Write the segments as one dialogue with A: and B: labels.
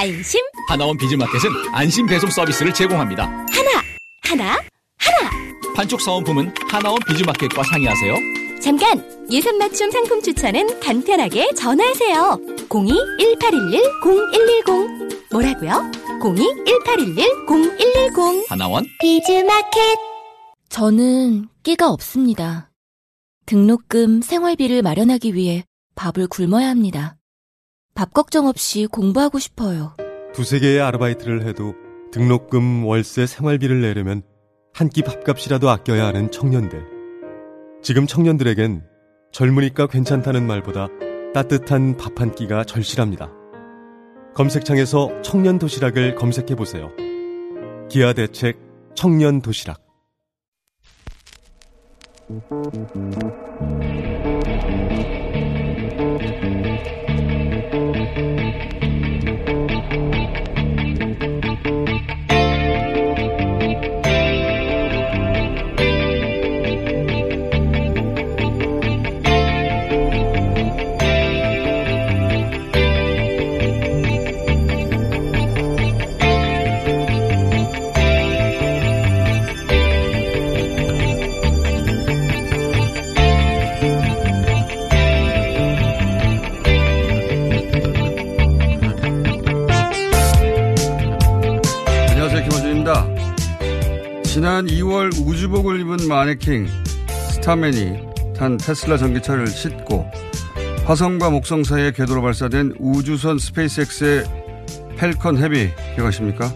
A: 안심.
B: 하나원 비즈마켓은 안심 배송 서비스를 제공합니다.
A: 하나, 하나, 하나.
B: 판촉 사은품은 하나원 비즈마켓과 상의하세요.
A: 잠깐! 예산 맞춤 상품 추천은 간편하게 전화하세요. 02-1811-0110. 뭐라고요? 02-1811-0110.
B: 하나원
A: 비즈마켓.
C: 저는 끼가 없습니다. 등록금, 생활비를 마련하기 위해 밥을 굶어야 합니다. 밥 걱정 없이 공부하고 싶어요.
D: 두세 개의 아르바이트를 해도 등록금, 월세, 생활비를 내려면 한 끼 밥값이라도 아껴야 하는 청년들. 지금 청년들에겐 젊으니까 괜찮다는 말보다 따뜻한 밥 한 끼가 절실합니다. 검색창에서 청년 도시락을 검색해 보세요. 기아 대책 청년 도시락.
E: 지난 2월 우주복을 입은 마네킹 스타맨이 탄 테슬라 전기차를 싣고 화성과 목성 사이에 궤도로 발사된 우주선 스페이스X의 팰컨 헤비 기억하십니까?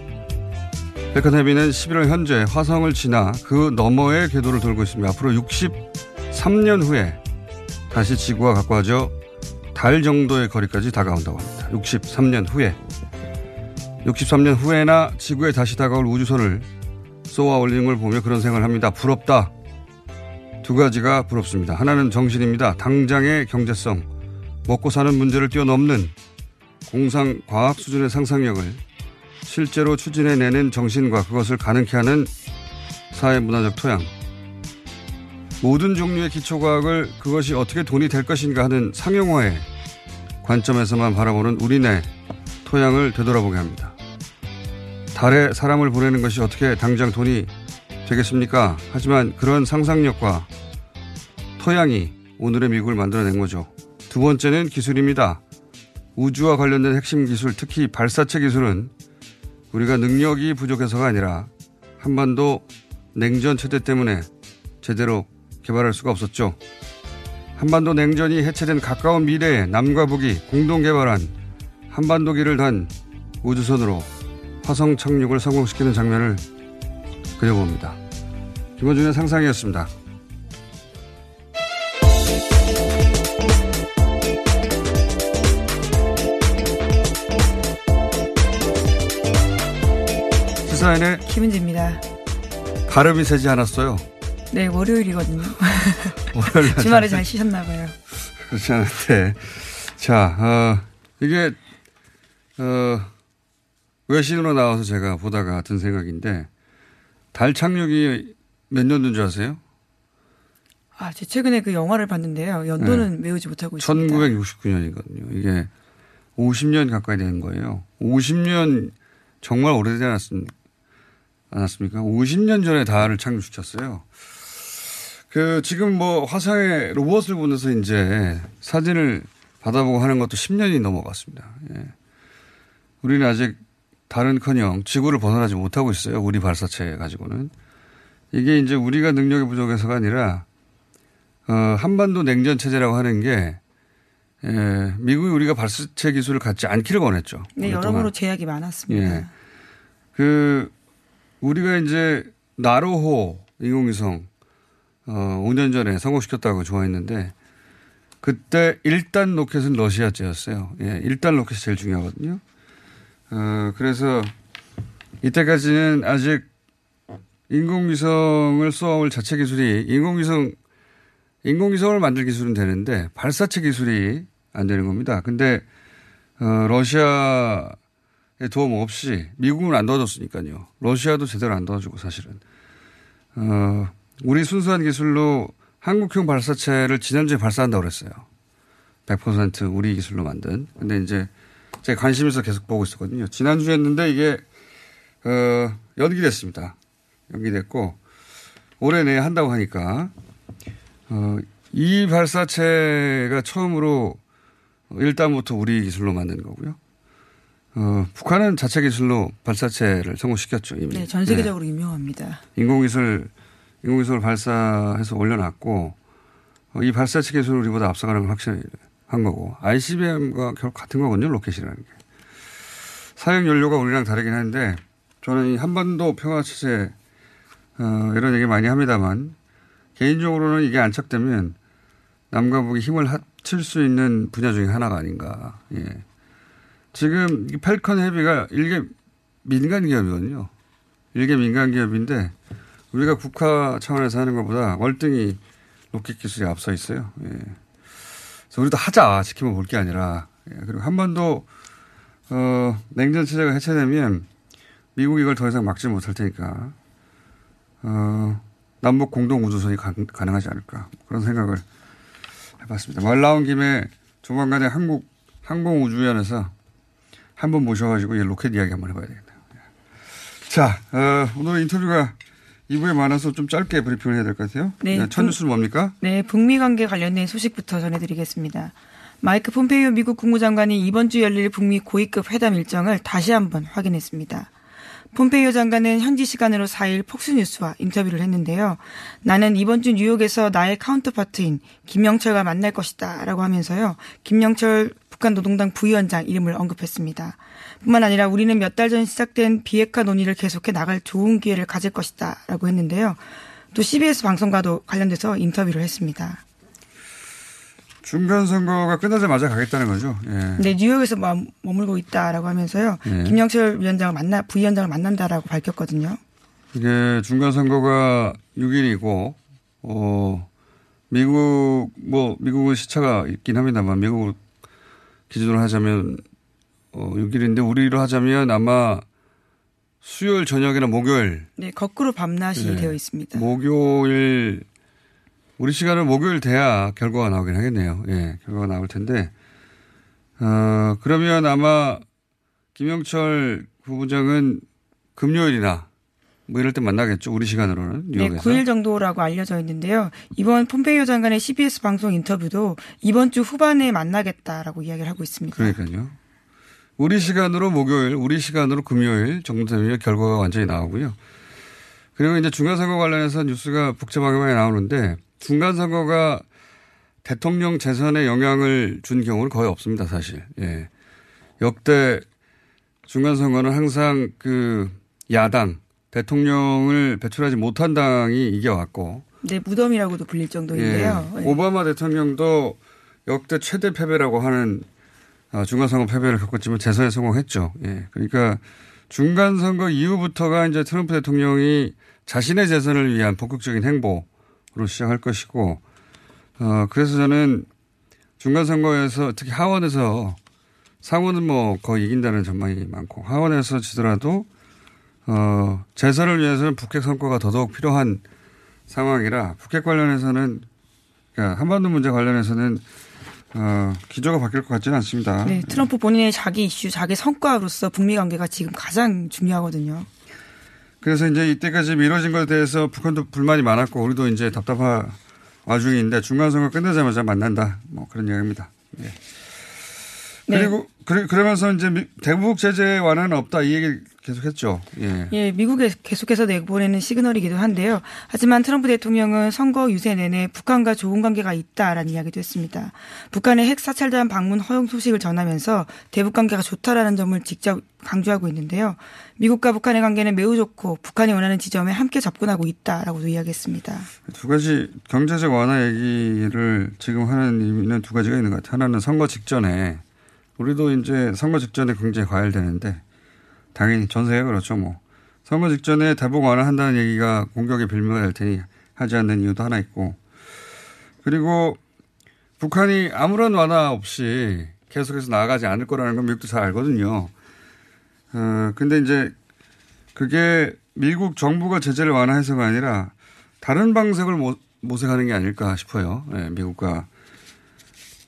E: 팰컨 헤비는 11월 현재 화성을 지나 그 너머의 궤도를 돌고 있습니다. 앞으로 63년 후에 다시 지구와 가까워져 달 정도의 거리까지 다가온다고 합니다. 63년 후에. 63년 후에나 지구에 다시 다가올 우주선을 쏘아 올리는 걸 보며 그런 생각을 합니다. 부럽다. 두 가지가 부럽습니다. 하나는 정신입니다. 당장의 경제성, 먹고 사는 문제를 뛰어넘는 공상 과학 수준의 상상력을 실제로 추진해내는 정신과 그것을 가능케 하는 사회 문화적 토양. 모든 종류의 기초과학을 그것이 어떻게 돈이 될 것인가 하는 상용화의 관점에서만 바라보는 우리네 토양을 되돌아보게 합니다. 달에 사람을 보내는 것이 어떻게 당장 돈이 되겠습니까? 하지만 그런 상상력과 토양이 오늘의 미국을 만들어낸 거죠. 두 번째는 기술입니다. 우주와 관련된 핵심 기술, 특히 발사체 기술은 우리가 능력이 부족해서가 아니라 한반도 냉전 체제 때문에 제대로 개발할 수가 없었죠. 한반도 냉전이 해체된 가까운 미래에 남과 북이 공동 개발한 한반도기를 단 우주선으로 화성 착륙을 성공시키는 장면을 그려봅니다. 김원준의 상상이었습니다. 시사인의
F: 김은지입니다.
E: 가름이 세지 않았어요.
F: 네, 월요일이거든요.
E: 월요일 날
F: 주말에 잘잘 쉬셨나 봐요.
E: 그렇지 않은데. 자, 어, 이게, 어, 외신으로 나와서 제가 보다가 든 생각인데, 달 착륙이 몇 년도인 줄 아세요?
F: 아, 제 최근에 그 영화를 봤는데요. 연도는 외우지 못하고 있습니다.
E: 1969년이거든요. 이게 50년 가까이 되는 거예요. 50년 정말 오래되지 않았습, 않았습니까? 50년 전에 달을 착륙시켰어요. 그 지금 뭐 화성에 로봇을 보내서 이제 사진을 받아보고 하는 것도 10년이 넘어갔습니다. 예. 우리는 아직 달은커녕 지구를 벗어나지 못하고 있어요. 우리 발사체 가지고는 이게 이제 우리가 능력이 부족해서가 아니라 어, 한반도 냉전 체제라고 하는 게 예, 미국이 우리가 발사체 기술을 갖지 않기를 원했죠.
F: 네, 여러모로 제약이 많았습니다.
E: 예. 그 우리가 이제 나로호 인공위성 어 5년 전에 성공시켰다고 좋아했는데 그때 1단 로켓은 러시아제였어요. 예, 1단 로켓이 제일 중요하거든요. 어 그래서 이때까지는 아직 인공위성을 쏘아올 자체 기술이 인공위성 인공위성을 만들 기술은 되는데 발사체 기술이 안 되는 겁니다. 근데 어 러시아의 도움 없이 미국은 안 도와줬으니까요. 러시아도 제대로 안 도와주고 사실은 어 우리 순수한 기술로 한국형 발사체를 지난주에 발사한다고 그랬어요. 100% 우리 기술로 만든. 근데 이제 제가 관심 있어 계속 보고 있었거든요. 지난주에 했는데 이게 어 연기됐습니다. 연기됐고 올해 내에 한다고 하니까 어, 이 발사체가 처음으로 일단부터 우리 기술로 만든 거고요. 어, 북한은 자체 기술로 발사체를 성공시켰죠 이미.
F: 네, 전 세계적으로 네. 유명합니다.
E: 인공기술 인공기술을 발사해서 올려놨고 어, 이 발사체 기술을 우리보다 앞서가는 걸 확실히 한 거고 ICBM과 결국 같은 거거든요 로켓이라는 게. 사용 연료가 우리랑 다르긴 한데 저는 이 한반도 평화 체제 어, 이런 얘기 많이 합니다만 개인적으로는 이게 안착되면 남과 북이 힘을 합칠 수 있는 분야 중에 하나가 아닌가. 예. 지금 이 펠컨 헤비가 일개 민간 기업이거든요. 일개 민간 기업인데 우리가 국가 차원에서 하는 것보다 월등히 로켓 기술이 앞서 있어요. 예. 그래서 우리도 하자 지키면 볼게 아니라 예. 그리고 한번도 어, 냉전 체제가 해체되면 미국이 이걸 더 이상 막지 못할 테니까 어, 남북 공동 우주선이 가, 능하지 않을까 그런 생각을 해봤습니다. 말 나온 김에 조만간에 한국 항공우주위원회에서 한번 모셔가지고 이 로켓 이야기 한번 해봐야 되겠네요. 자, 어, 오늘 인터뷰가 2부에 많아서 좀 짧게 브리핑을 해야 될 것 같아요. 네. 네첫 뉴스는 뭡니까?
F: 네, 북미 관계 관련된 소식부터 전해드리겠습니다. 마이크 폼페이오 미국 국무장관이 이번 주 열릴 북미 고위급 회담 일정을 다시 한번 확인했습니다. 폼페이오 장관은 현지 시간으로 4일 폭스뉴스와 인터뷰를 했는데요. 나는 이번 주 뉴욕에서 나의 counterpart인 김영철과 만날 것이다 라고 하면서요. 김영철 북한 노동당 부위원장 이름을 언급했습니다. 뿐만 아니라 우리는 몇 달 전 시작된 비핵화 논의를 계속해 나갈 좋은 기회를 가질 것이다 라고 했는데요. 또 CBS 방송과도 관련돼서 인터뷰를 했습니다.
E: 중간 선거가 끝나자마자 가겠다는 거죠. 예.
F: 네, 뉴욕에서 머물고 있다라고 하면서요. 예. 김영철 위원장을 만나 부위원장을 만난다라고 밝혔거든요.
E: 이게 중간 선거가 6일이고 어 미국 뭐 미국은 시차가 있긴 합니다만 미국 기준으로 하자면 어 6일인데 우리로 하자면 아마 수요일 저녁이나 목요일.
F: 네, 거꾸로 밤낮이 네. 되어 있습니다.
E: 목요일 우리 시간은 목요일 돼야 결과가 나오긴 하겠네요. 예, 결과가 나올 텐데, 어, 그러면 아마 김영철 부부장은 금요일이나 뭐 이럴 때 만나겠죠. 우리 시간으로는.
F: 네, 뉴욕에서. 네, 9일 정도라고 알려져 있는데요. 이번 폼페이오 장관의 CBS 방송 인터뷰도 이번 주 후반에 만나겠다라고 이야기를 하고 있습니다.
E: 그러니까요. 우리 시간으로 목요일, 우리 시간으로 금요일 정도 되면 결과가 완전히 나오고요. 그리고 이제 중간선거 관련해서 뉴스가 복잡하게 많이 나오는데 중간 선거가 대통령 재선에 영향을 준 경우는 거의 없습니다, 사실. 예. 역대 중간 선거는 항상 그 야당 대통령을 배출하지 못한 당이 이겨왔고.
F: 네, 무덤이라고도 불릴 정도인데요.
E: 예. 네. 오바마 대통령도 역대 최대 패배라고 하는 어, 중간 선거 패배를 겪었지만 재선에 성공했죠. 예. 그러니까 중간 선거 이후부터가 이제 트럼프 대통령이 자신의 재선을 위한 본격적인 행보 로 시작할 것이고, 어, 그래서 저는 중간선거에서 특히 하원에서 상원은 뭐 거의 이긴다는 전망이 많고 하원에서 지더라도 어, 재선을 위해서는 북핵 성과가 더더욱 필요한 상황이라 북핵 관련해서는 그러니까 한반도 문제 관련해서는 어, 기조가 바뀔 것 같지는 않습니다.
F: 네, 트럼프 본인의 자기 이슈, 자기 성과로서 북미 관계가 지금 가장 중요하거든요.
E: 그래서 이제 이때까지 미뤄진 것에 대해서 북한도 불만이 많았고 우리도 이제 답답한 와중인데 중간 선거 끝나자마자 만난다. 뭐 그런 이야기입니다. 예.
F: 네.
E: 그리고 그래, 그러면서 이제 미- 대북 제재 완화는 없다 이 얘기 계속했죠. 예.
F: 예, 미국에 계속해서 내보내는 시그널이기도 한데요. 하지만 트럼프 대통령은 선거 유세 내내 북한과 좋은 관계가 있다라는 이야기도 했습니다. 북한의 핵 사찰단 방문 허용 소식을 전하면서 대북 관계가 좋다라는 점을 직접 강조하고 있는데요. 미국과 북한의 관계는 매우 좋고 북한이 원하는 지점에 함께 접근하고 있다라고도 이야기했습니다.
E: 두 가지 경제적 완화 얘기를 지금 하는 의미는 두 가지가 있는 것 같아요. 하나는 선거 직전에 우리도 이제 선거 직전에 굉장히 과열되는데 당연히 전 세계가 그렇죠 뭐. 선거 직전에 대북 완화한다는 얘기가 공격의 빌미가 될 테니 하지 않는 이유도 하나 있고 그리고 북한이 아무런 완화 없이 계속해서 나아가지 않을 거라는 건 미국도 잘 알거든요. 어, 근데 이제 그게 미국 정부가 제재를 완화해서가 아니라 다른 방식을 모, 모색하는 게 아닐까 싶어요. 예, 미국과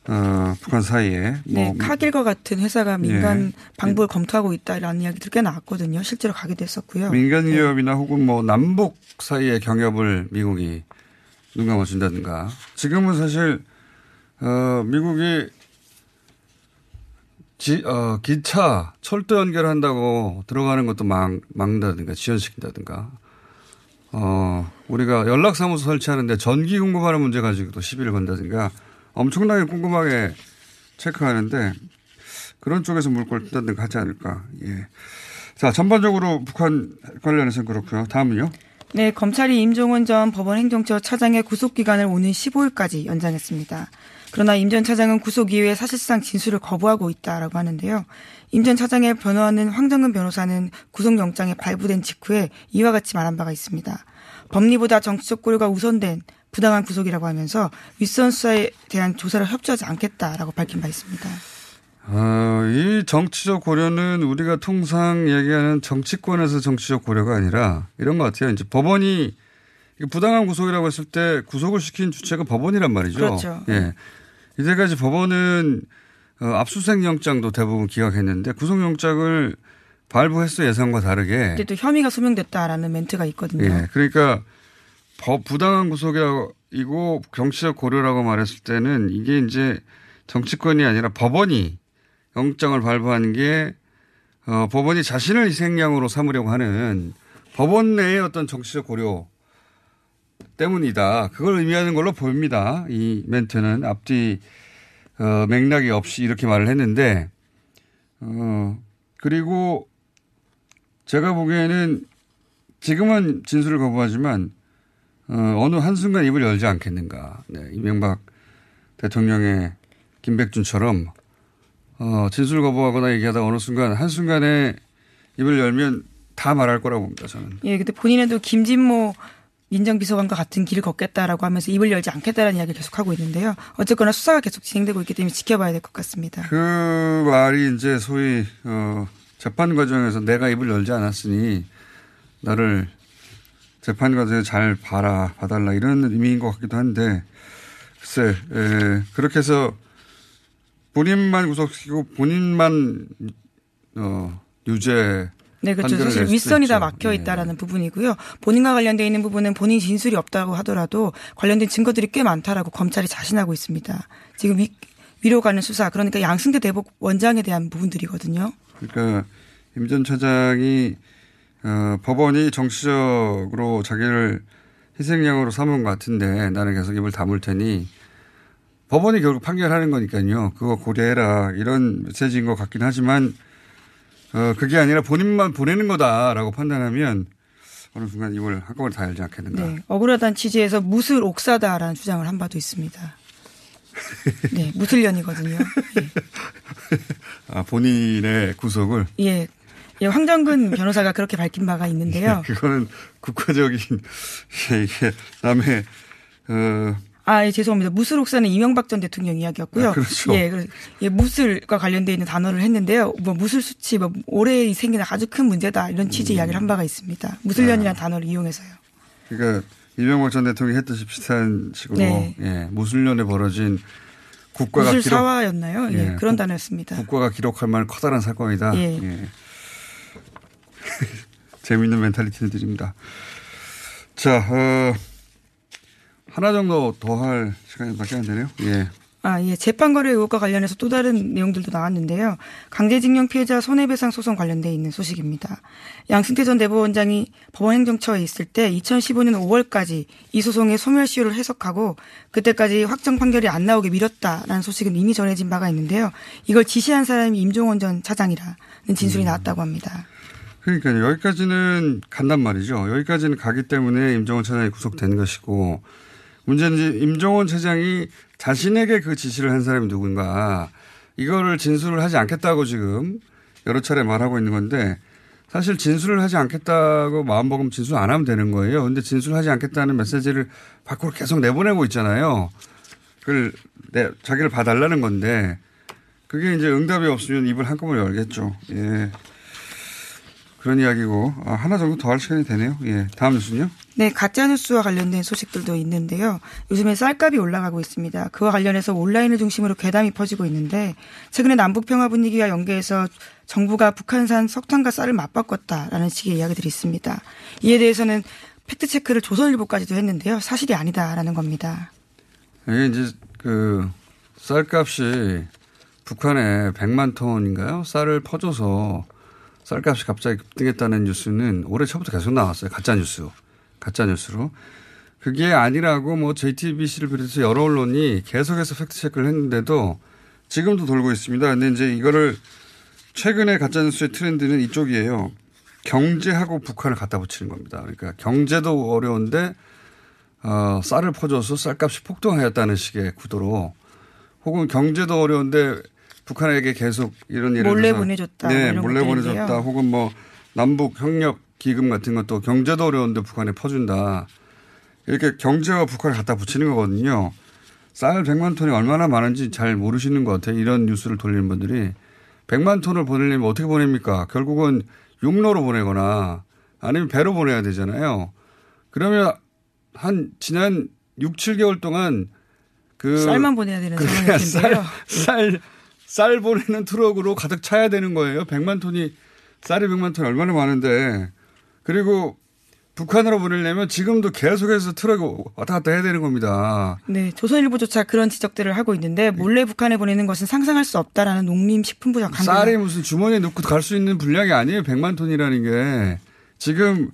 E: 어, 북한 사이에.
F: 네,
E: 뭐,
F: 카길과 같은 회사가 민간
E: 예.
F: 방북을 검토하고 있다라는 이야기들 꽤 나왔거든요. 실제로 가기도 했었고요.
E: 민간 기업이나 혹은 뭐 남북 사이의 경협을 미국이 눈 감아준다든가. 지금은 사실 어 미국이 지, 어, 기차 철도 연결한다고 들어가는 것도 막, 막는다든가 지연시킨다든가. 어, 우리가 연락사무소 설치하는데 전기 공급하는 문제 가지고도 시비를 건다든가 엄청나게 꼼꼼하게 체크하는데 그런 쪽에서 물꼬를 뜯다든가 하지 않을까. 예. 자, 전반적으로 북한 관련해서는 그렇고요. 다음은요.
F: 네, 검찰이 임종원 전 법원 행정처 차장의 구속 기간을 오는 15일까지 연장했습니다. 그러나 임 전 차장은 구속 이후에 사실상 진술을 거부하고 있다라고 하는데요. 임 전 차장의 변호하는 황정근 변호사는 구속영장이 발부된 직후에 이와 같이 말한 바가 있습니다. 법리보다 정치적 고려가 우선된 부당한 구속이라고 하면서 윗선 수사에 대한 조사를 협조하지 않겠다라고 밝힌 바 있습니다.
E: 어, 이 정치적 고려는 우리가 통상 얘기하는 정치권에서 정치적 고려가 아니라 이런 것 같아요. 이제 법원이 부당한 구속이라고 했을 때 구속을 시킨 주체가 법원이란 말이죠.
F: 그렇죠.
E: 예. 이제까지 법원은 어, 압수수색 영장도 대부분 기각했는데 구속영장을 발부했어 예상과 다르게.
F: 근데 또 혐의가 소명됐다라는 멘트가 있거든요.
E: 예. 그러니까 법 부당한 구속이고 정치적 고려라고 말했을 때는 이게 이제 정치권이 아니라 법원이 영장을 발부하는 게 어, 법원이 자신을 희생양으로 삼으려고 하는 법원 내의 어떤 정치적 고려 때문이다. 그걸 의미하는 걸로 보입니다. 이 멘트는 앞뒤 어, 맥락이 없이 이렇게 말을 했는데 어, 그리고 제가 보기에는 지금은 진술을 거부하지만 어, 어느 한순간 입을 열지 않겠는가. 네, 이명박 대통령의 김백준처럼 어, 진술 거부하거나 얘기하다 어느 순간 한순간에 입을 열면 다 말할 거라고 봅니다. 저는.
F: 예, 근데 본인은 또 김진모 민정비서관과 같은 길을 걷겠다라고 하면서 입을 열지 않겠다라는 이야기를 계속하고 있는데요. 어쨌거나 수사가 계속 진행되고 있기 때문에 지켜봐야 될 것 같습니다.
E: 그 말이 이제 소위 어, 재판 과정에서 내가 입을 열지 않았으니 나를 재판 과정에 잘 봐라 봐달라 이런 의미인 것 같기도 한데 글쎄 에, 그렇게 해서 본인만 구속시키고 본인만 어, 유죄
F: 네, 그렇죠. 사실 윗선이 다. 막혀 있다라는 부분이고요. 본인과 관련돼 있는 부분은 본인 진술이 없다고 하더라도 관련된 증거들이 꽤 많다라고 검찰이 자신하고 있습니다. 지금 위, 위로 가는 수사 그러니까 양승태 대법 원장에 대한 부분들이거든요.
E: 그러니까 임 전 차장이 어, 법원이 정치적으로 자기를 희생양으로 삼은 것 같은데 나는 계속 입을 다물 테니 법원이 결국 판결하는 거니까요. 그거 고려해라 이런 메시지인 것 같긴 하지만 어, 그게 아니라 본인만 보내는 거다라고 판단하면 어느 순간 입을 한꺼번에 다 열지 않겠는가.
F: 네, 억울하다는 취지에서 무술 옥사다라는 주장을 한 바도 있습니다. 네, 무술년이거든요.
E: 아, 본인의 구속을.
F: 예. 예, 황정근 변호사가 그렇게 밝힌 바가 있는데요.
E: 그거는 국가적인 이게 남의 어,
F: 아, 예, 죄송합니다. 무술 옥사는 이명박 전 대통령 이야기였고요.
E: 아, 그렇죠.
F: 예, 그, 예, 무술과 관련돼 있는 단어를 했는데요. 뭐 무술 수치, 뭐 올해 생기는 아주 큰 문제다 이런 취지
E: 음.
F: 이야기를 한 바가 있습니다. 무술년이라는
E: 아.
F: 단어를 이용해서요.
E: 그러니까 이명박 전 대통령이 했듯이 비슷한 식으로
F: 네.
E: 예, 무술년에 벌어진 국가가
F: 무술
E: 기록
F: 사화였나요? 예,
E: 예,
F: 그런
E: 국-
F: 단어였습니다.
E: 국가가 기록할 만한 커다란 사건이다.
F: 예.
E: 재미있는 mentality를 드립니다. 자, 어, 하나 정도 더 할 시간이 밖에 안 되네요. 예.
F: 아, 예. 재판거래 의혹과 관련해서 또 다른 내용들도 나왔는데요. 강제징용 피해자 손해배상 소송 관련돼 있는 소식입니다. 양승태 전 대법원장이 법원행정처에 있을 때 2015년 5월까지 이 소송의 소멸시효를 해석하고 그때까지 확정 판결이 안 나오게 미뤘다라는 소식은 이미 전해진 바가 있는데요. 이걸 지시한 사람이 임종원 전 차장이라는 진술이
E: 음.
F: 나왔다고 합니다.
E: 그러니까 여기까지는 간단 말이죠. 여기까지는 가기 때문에 임종원 차장이 구속된 것이고 문제는 이제 임종원 차장이 자신에게 그 지시를 한 사람이 누군가 이거를 진술을 하지 않겠다고 지금 여러 차례 말하고 있는 건데 사실 진술을 하지 않겠다고 마음먹으면 진술 안 하면 되는 거예요. 근데 진술하지 않겠다는 메시지를 밖으로 계속 내보내고 있잖아요. 그걸 내, 자기를 봐달라는 건데 그게 이제 응답이 없으면 입을 한꺼번에 열겠죠. 예. 그런 이야기고 아, 하나 정도 더 할 시간이 되네요. 예. 다음 뉴스는요?
F: 네, 가짜 뉴스와 관련된 소식들도 있는데요. 요즘에 쌀값이 올라가고 있습니다. 그와 관련해서 온라인을 중심으로 괴담이 퍼지고 있는데 최근에 남북 평화 분위기와 연계해서 정부가 북한산 석탄과 쌀을 맞바꿨다라는 식의 이야기들이 있습니다. 이에 대해서는 fact check를 조선일보까지도 했는데요. 사실이 아니다라는 겁니다.
E: 이게 이제 그 쌀값이 북한에 100만 톤인가요? 쌀을 퍼줘서 쌀값이 갑자기 급등했다는 뉴스는 올해 초부터 계속 나왔어요. 가짜 뉴스. 가짜 뉴스로. 그게 아니라고 뭐 JTBC를 비롯해서 여러 언론이 계속해서 팩트 체크를 했는데도 지금도 돌고 있습니다. 근데 이제 이거를 최근에 가짜 뉴스의 트렌드는 이쪽이에요. 경제하고 북한을 갖다 붙이는 겁니다. 그러니까 경제도 어려운데 어, 쌀을 퍼줘서 쌀값이 폭등하였다는 식의 구도로 혹은 경제도 어려운데 북한에게 계속 이런 예를
F: 몰래
E: 들어서
F: 보내줬다,
E: 네,
F: 이런
E: 몰래
F: 것들인데요.
E: 보내줬다. 혹은 뭐 남북 협력 기금 같은 것도 경제도 어려운데 북한에 퍼준다. 이렇게 경제와 북한을 갖다 붙이는 거거든요. 쌀 100만 톤이 얼마나 많은지 잘 모르시는 것 같아요. 이런 뉴스를 돌리는 분들이 100만 톤을 보내려면 어떻게 보냅니까? 결국은 육로로 보내거나 아니면 배로 보내야 되잖아요. 그러면 한 지난 6, 7개월 동안 그
F: 쌀만 보내야 되는 텐데요.
E: 쌀, 쌀, 쌀 보내는 트럭으로 가득 차야 되는 거예요. 100만 톤이 쌀이 100만 톤이 얼마나 많은데 그리고 북한으로 보내려면 지금도 계속해서 트럭이 왔다 갔다 해야 되는 겁니다.
F: 네, 조선일보조차 그런 지적들을 하고 있는데 몰래 북한에 보내는 것은 상상할 수 없다라는 농림식품부 장관
E: 쌀이 무슨 주머니에 넣고 갈 수 있는 분량이 아니에요. 100만 톤이라는 게. 지금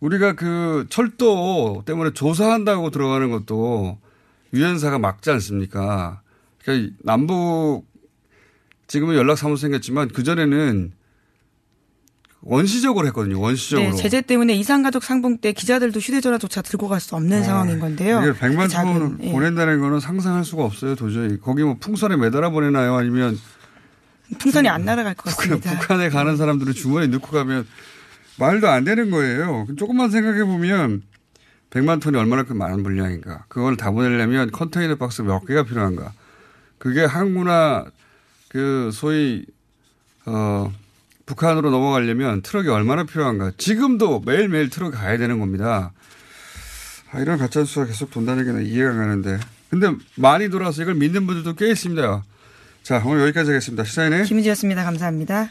E: 우리가 그 철도 때문에 조사한다고 들어가는 것도 유엔사가 막지 않습니까? 그러니까 남북 지금은 연락 사무소 생겼지만 그전에는 원시적으로 했거든요. 원시적으로.
F: 네, 제재 때문에 이상가족 상봉 때 기자들도 휴대전화조차 들고 갈 수 없는 상황인 건데요.
E: 아, 이게 100만
F: 그 작은,
E: 톤을
F: 예.
E: 보낸다는 거는 상상할 수가 없어요. 도저히. 거기 뭐 풍선에 매달아 보내나요? 아니면
F: 풍선이 안 날아갈 것 같습니다.
E: 북한 에 가는 사람들은 주머니에 넣고 가면 말도 안 되는 거예요. 조금만 생각해 보면 100만 톤이 얼마나 그 많은 분량인가. 그걸 다 보내려면 컨테이너 박스 몇 개가 필요한가. 그게 항구나 그 소위 어 북한으로 넘어가려면 트럭이 얼마나 필요한가. 지금도 매일매일 트럭 가야 되는 겁니다. 아, 이런 가짜뉴스가 계속 돈다는 게 이해가 가는데. 근데 많이 돌아서 이걸 믿는 분들도 꽤 있습니다. 자, 오늘 여기까지 하겠습니다. 시사인의
F: 김은지였습니다. 감사합니다.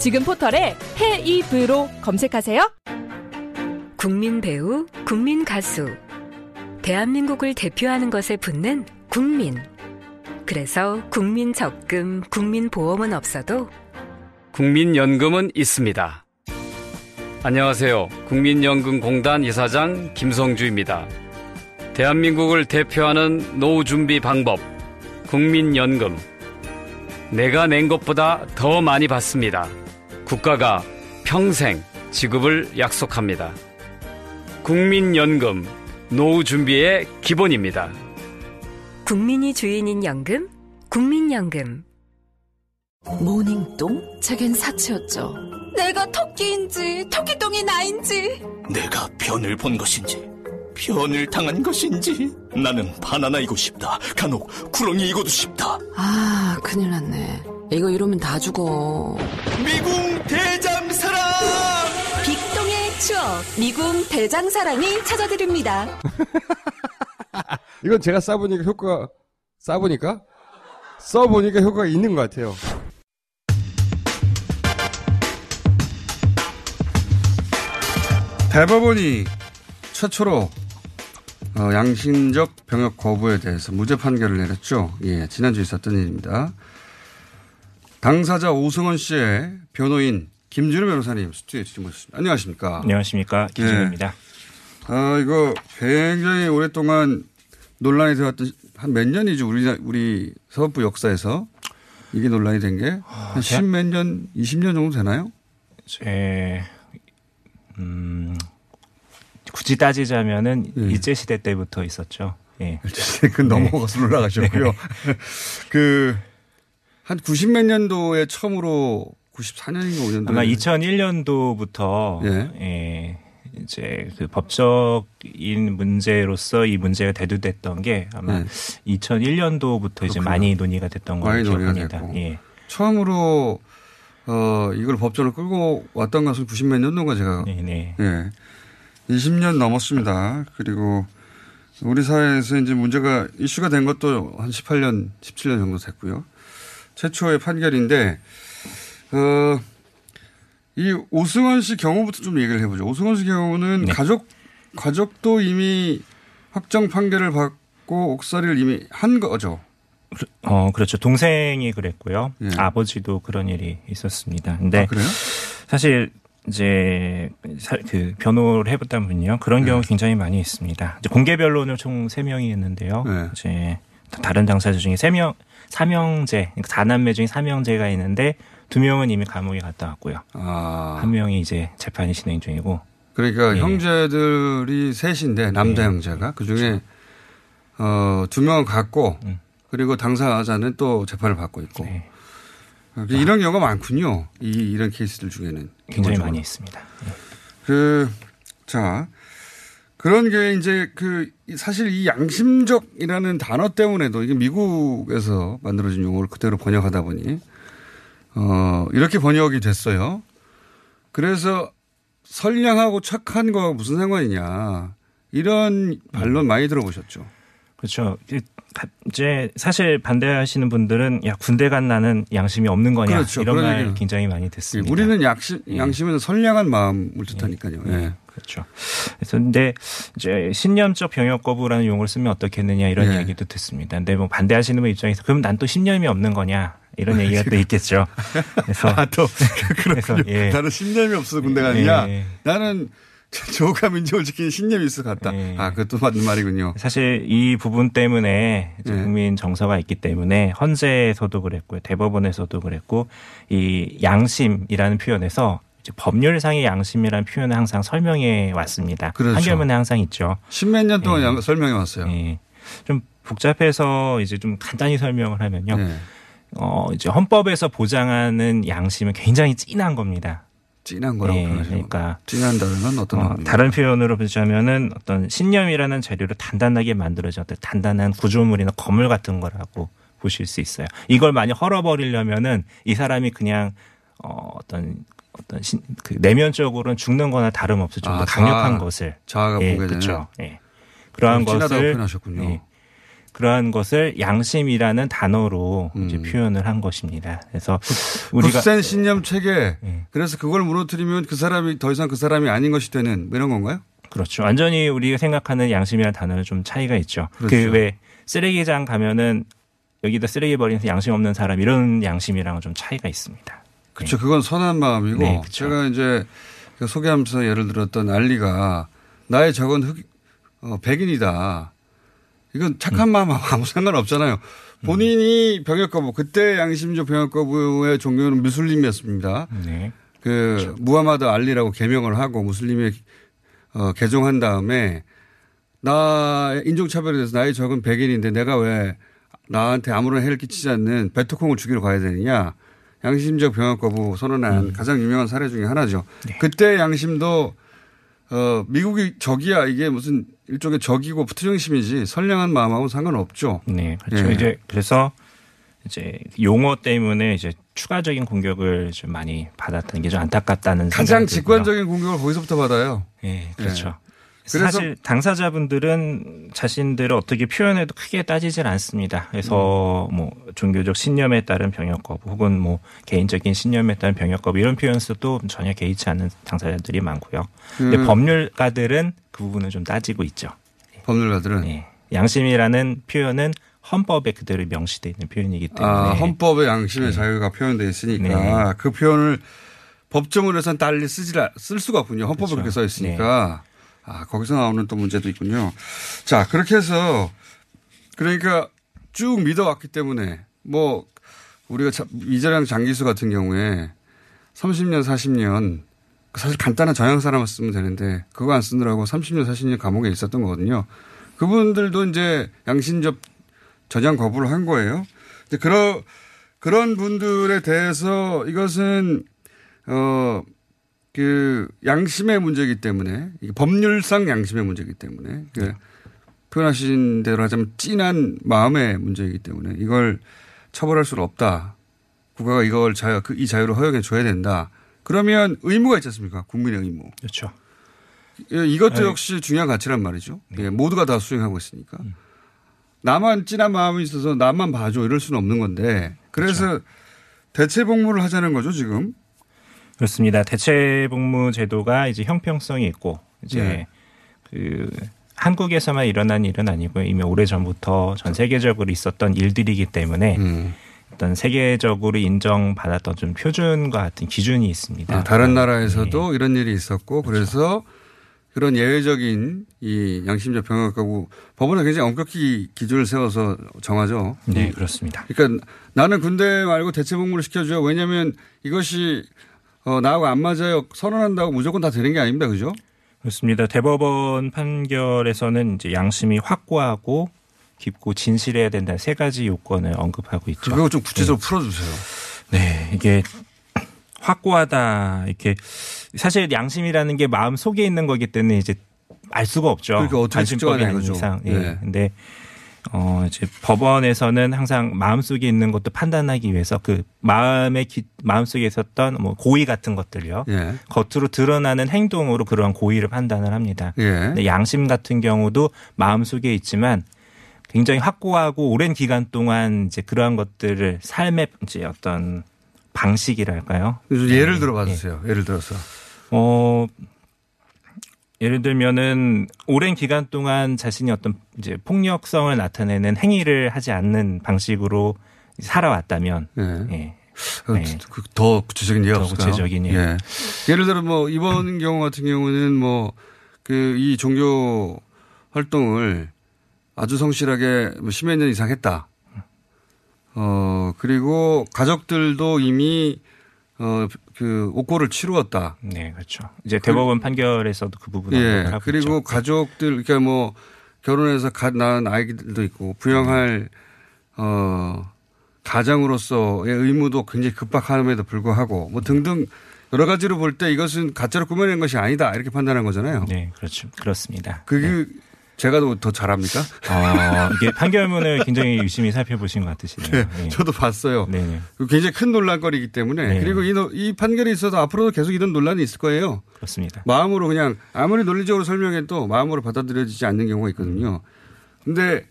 G: 지금 포털에 헤이브로 검색하세요.
H: 국민 배우, 국민 가수. 대한민국을 대표하는 것에 붙는 국민. 그래서 국민 적금, 국민 보험은 없어도
I: 국민연금은 있습니다. 안녕하세요. 국민연금공단 이사장 김성주입니다. 대한민국을 대표하는 노후 준비 방법, 국민연금. 내가 낸 것보다 더 많이 받습니다. 국가가 평생 지급을 약속합니다. 국민연금, 노후 준비의 기본입니다.
H: 국민이 주인인 연금, 국민연금.
J: 모닝똥? 제겐 사치였죠.
K: 내가 토끼인지 토끼똥이 나인지
L: 내가 변을 본 것인지 변을 당한 것인지 나는 바나나이고 싶다 간혹 구렁이이고도 싶다
J: 아, 큰일 났네. 이거 이러면 다 죽어.
L: 미궁
K: 추억, 미궁 대장사랑이 찾아드립니다.
E: 이건 제가 써보니까 효과, 써보니까? 써보니까 효과가 있는 것 같아요. 대법원이 최초로 어, 양심적 병역 거부에 대해서 무죄 판결을 내렸죠. 예, 지난주에 있었던 일입니다. 당사자 오승원 씨의 변호인 김준호 변호사님 스튜디오에 모셨습니다. 안녕하십니까?
M: 안녕하십니까? 김준호입니다.
E: 예. 아, 이거 굉장히 오랫동안 논란이 되었던 한 몇 년이죠. 우리, 우리 사법부 역사에서 이게 논란이 된 게 한 십몇 년, 20년 정도 되나요?
M: 제, 음, 굳이 따지자면은
E: 예.
M: 일제 시대 때부터 있었죠. 예.
E: 그 넘어가서 올라가셨고요.
M: 네.
E: 그, 한90몇 년도에 처음으로 94년인가 5년도.
M: 아마 2001년도부터 예. 이제 그 법적인 문제로서 이 문제가 대두됐던 게 아마
E: 네.
M: 2001년도부터 이제 많이 논의가 됐던 걸로 기억합니다. 예.
E: 처음으로, 어, 이걸 법전을 끌고 왔던 것은 90몇 년도인가 제가.
M: 네네.
E: 예. 20년 넘었습니다. 그리고 우리 사회에서 이제 문제가 이슈가 된 것도 한 18년, 17년 정도 됐고요. 최초의 판결인데, 어, 이 오승원 씨 경우부터 좀 얘기를 해보죠. 오승원 씨 경우는 가족, 가족도 이미 확정 판결을 받고 옥살이를 이미 한 거죠.
M: 어, 그렇죠. 동생이 그랬고요.
E: 예.
M: 아버지도 그런 일이 있었습니다. 근데
E: 아?
M: 사실 이제 사- 그 변호를 해봤다 보면요. 그런
E: 네.
M: 경우 굉장히 많이 있습니다. 이제 공개 변론을 총 3명이 했는데요.
E: 네.
M: 이제 다른 당사자 중에 3명, 삼형제, 그러니까 4남매 중에 3형제가 있는데 두 명은 이미 감옥에 갔다 왔고요.
E: 아.
M: 한 명이 이제 재판이 진행 중이고.
E: 그러니까
M: 예.
E: 형제들이 셋인데 남자 형제가 그 중에 어, 두 명은 갔고 그리고 당사자는 또 재판을 받고 있고 어, 이런 경우가 많군요. 이 이런 케이스들 중에는
M: 굉장히
E: 기본적으로.
M: 많이 있습니다.
E: 그, 자, 그런 게 이제 그 사실 이 양심적이라는 단어 때문에도 이게 미국에서 만들어진 용어를 그대로 번역하다 보니 어, 이렇게 번역이 됐어요. 그래서 선량하고 착한 거가 무슨 상관이냐. 이런 반론 많이 들어보셨죠.
M: 그렇죠. 이제 사실 반대하시는 분들은 야 군대 간 나는 양심이 없는 거냐
E: 그렇죠.
M: 이런 말
E: 얘기는.
M: 굉장히 많이 듣습니다.
E: 예, 우리는 약심, 양심에는 선량한 마음을 뜻하니까요. 예.
M: 그렇죠. 그래서 근데 이제 신념적 병역 거부라는 용어를 쓰면 어떻겠느냐 이런
E: 예.
M: 얘기도 듣습니다. 근데 뭐 반대하시는 분 입장에서 그럼 난 또 신념이 없는 거냐 이런 얘기가 또 있겠죠. 그래서
E: 아, 또 그렇군요.
M: 예.
E: 나는 신념이 없어서 군대 가느냐.
M: 예.
E: 나는 조가 민족을 지키는 신념이 있어 갔다.
M: 예.
E: 아, 그것도 맞는 말이군요.
M: 사실 이 부분 때문에
E: 예.
M: 국민 정서가 있기 때문에 헌재에서도 그랬고요, 대법원에서도 그랬고 이 양심이라는 표현에서 법률상의 양심이라는 표현을 항상 설명해 왔습니다.
E: 그렇죠.
M: 판결문에 항상 있죠.
E: 십몇 년 동안
M: 예.
E: 양- 설명해 왔어요.
M: 예. 좀 복잡해서 이제 좀 간단히 설명을 하면요.
E: 예.
M: 어, 이제 헌법에서 보장하는 양심은 굉장히 진한 겁니다.
E: 진한 거라고
M: 예. 그러니까
E: 진한다는 건 어떤
M: 어? 다른 표현으로 보자면은 어떤 신념이라는 재료를 단단하게 만들어진 어떤 단단한 구조물이나 건물 같은 거라고 보실 수 있어요. 이걸 많이 헐어버리려면은 이 사람이 그냥 어, 어떤 어떤 신, 그 내면적으로는 죽는 거나 다름없이 좀더
E: 아,
M: 강력한
E: 자아,
M: 것을
E: 자아가
M: 예,
E: 붕괴되는.
M: 그렇죠. 예. 그러한
E: 좀 진하다고
M: 것을
E: 표현하셨군요.
M: 예. 그러한 것을 양심이라는 단어로 이제
E: 음.
M: 표현을 한 것입니다. 그래서 우리가
E: 굳센 신념 체계.
M: 예.
E: 그래서 그걸 무너뜨리면 그 사람이 더 이상 그 사람이 아닌 것이 되는 뭐 이런 건가요?
M: 그렇죠. 완전히 우리가 생각하는 양심이라는 단어는 좀 차이가 있죠.
E: 그렇죠.
M: 그왜 쓰레기장 가면은 여기다 쓰레기 버리는 양심 없는 사람 이런 양심이랑은 좀 차이가 있습니다.
E: 그렇죠. 그건 선한 마음이고
M: 네.
E: 제가 이제 그 소개하면서 예를 들었던 알리가 나의 적은 흑, 어, 백인이다. 이건 착한
M: 음.
E: 마음하고 아무 상관 없잖아요. 본인이 병역 거부, 그때 양심적 병역 거부의 종교는 무슬림이었습니다.
M: 네.
E: 그 무하마드 알리라고 개명을 하고 무슬림에 어, 개종한 다음에 나 인종차별에 대해서 나의 적은 백인인데 내가 왜 나한테 아무런 해를 끼치지 않는 베트콩을 죽이러 가야 되느냐. 양심적 병역 거부 선언한 가장 유명한 사례 중에 하나죠. 그때 양심도 어, 미국이 적이야 이게 무슨 일종의 적이고 부투정심이지 선량한 마음하고는 상관없죠.
M: 네, 그렇죠.
E: 예.
M: 이제 그래서 이제 용어 때문에 이제 추가적인 공격을 좀 많이 받았다는 게 좀 안타깝다는
E: 가장. 직관적인 공격을 거기서부터 받아요.
M: 예, 그렇죠.
E: 그래서
M: 사실 당사자분들은 자신들을 어떻게 표현해도 크게 따지질 않습니다. 그래서
E: 음.
M: 뭐 종교적 신념에 따른 병역 거부 혹은 뭐 개인적인 신념에 따른 병역 거부 이런 표현 써도 전혀 개의치 않는 당사자들이 많고요. 근데
E: 그-
M: 법률가들은 그 부분을 좀 따지고 있죠.
E: 법률가들은
M: 예. 양심이라는 표현은 헌법에 그대로 명시되어 있는 표현이기 때문에
E: 아, 헌법에 양심의 자유가 표현되어 있으니까
M: 네.
E: 그 표현을 법조문에서는 달리 쓰지 쓸 수가 없군요. 헌법에
M: 그렇죠.
E: 그렇게 써 있으니까 아 거기서 나오는 또 문제도 있군요. 자 그렇게 해서 그러니까 쭉 믿어왔기 때문에 뭐 우리가 자- 이재량 장기수 같은 경우에 30년 40년 사실 간단한 정형사람만 쓰면 되는데 그거 안 쓰느라고 30년 40년 감옥에 있었던 거거든요. 그분들도 이제 양심적 저장 거부를 한 거예요. 그런 그런 분들에 대해서 이것은 어 그 양심의 문제이기 때문에 법률상 양심의 문제이기 때문에 그 표현하신 대로 하자면 찐한 마음의 문제이기 때문에 이걸 처벌할 수는 없다. 국가가 이걸 자유 그 이 자유를 허용해 줘야 된다. 그러면 의무가 있지 않습니까? 국민의 의무.
M: 그렇죠.
E: 예, 이것도
M: 아니,
E: 역시 중요한 가치란 말이죠. 예, 모두가 다 수행하고 있으니까. 나만 찐한 마음이 있어서 나만 봐줘 이럴 수는 없는 건데 그래서 대체 복무를 하자는 거죠 지금.
M: 그렇습니다. 대체 복무 제도가 이제 형평성이 있고 이제
E: 네.
M: 그 한국에서만 일어난 일은 아니고요. 이미 오래 전부터 전 세계적으로 있었던 일들이기 때문에
E: 음.
M: 어떤 세계적으로 인정받았던 좀 표준과 같은 기준이 있습니다.
E: 아, 다른 나라에서도 이런 일이 있었고 그래서 그런 예외적인 이 양심적 병역 가구 법원에 굉장히 엄격히 기준을 세워서 정하죠.
M: 네,
E: 이-
M: 그렇습니다.
E: 그러니까 나는 군대 말고 대체 복무를 시켜줘요. 왜냐하면 이것이 어, 나하고 안 맞아요. 선언한다고 무조건 다 되는 게 아닙니다. 그죠?
M: 그렇습니다. 대법원 판결에서는 이제 양심이 확고하고 깊고 진실해야 된다는 세 가지 요건을 언급하고 있죠.
E: 그거 좀 구체적으로 풀어주세요.
M: 네, 이게 확고하다 이렇게 사실 양심이라는 게 마음 속에 있는 거기 때문에 이제 알 수가 없죠.
E: 그러니까 어떻게
M: 관심법이 아닌. 이상. 예.
E: 네.
M: 근데 어 이제 법원에서는 항상 마음 속에 있는 것도 판단하기 위해서 그 마음의 기, 마음 속에 있었던 뭐 고의 같은 것들요.
E: 예.
M: 겉으로 드러나는 행동으로 그러한 고의를 판단을 합니다.
E: 예.
M: 근데 양심 같은 경우도 마음 속에 있지만 굉장히 확고하고 오랜 기간 동안 이제 그러한 것들을 삶의 이제 어떤 방식이랄까요?
E: 예를 들어 봐 주세요. 예를 들어서.
M: 어, 예를 들면은 오랜 기간 동안 자신이 어떤 이제 폭력성을 나타내는 행위를 하지 않는 방식으로 살아왔다면, 예.
E: 어,
M: 네.
E: 그더 구체적인 예가
M: 더
E: 없을까요?
M: 구체적인 예.
E: 예. 예를 들어 뭐 이번 경우 같은 경우는 뭐 그 이 종교 활동을 아주 성실하게 뭐 십몇 년 이상 했다. 어 그리고 가족들도 이미 어 그 옥고를 치루었다.
M: 네, 그렇죠. 이제 대법원 판결에서도 그 부분
E: 예.
M: 하고
E: 그리고
M: 있죠.
E: 가족들 그러니까 뭐 결혼해서 갓 낳은 아이들도 있고 부양할 어 가장으로서의 의무도 굉장히 급박함에도 불구하고 뭐 등등 여러 가지로 볼 때 이것은 가짜로 꾸며낸 것이 아니다 이렇게 판단한 거잖아요.
M: 네, 그렇죠. 그렇습니다.
E: 그게 제가 더, 더 잘합니까?
M: 어, 이게 판결문을 굉장히 유심히 살펴보신 것 같으시네요.
E: 네,
M: 예.
E: 저도 봤어요.
M: 네네.
E: 굉장히 큰 논란거리이기 때문에
M: 네.
E: 그리고 이, 노- 이 판결이 있어도 앞으로도 계속 이런 논란이 있을 거예요.
M: 그렇습니다.
E: 마음으로 그냥 아무리 논리적으로 설명해도 마음으로 받아들여지지 않는 경우가 있거든요. 근데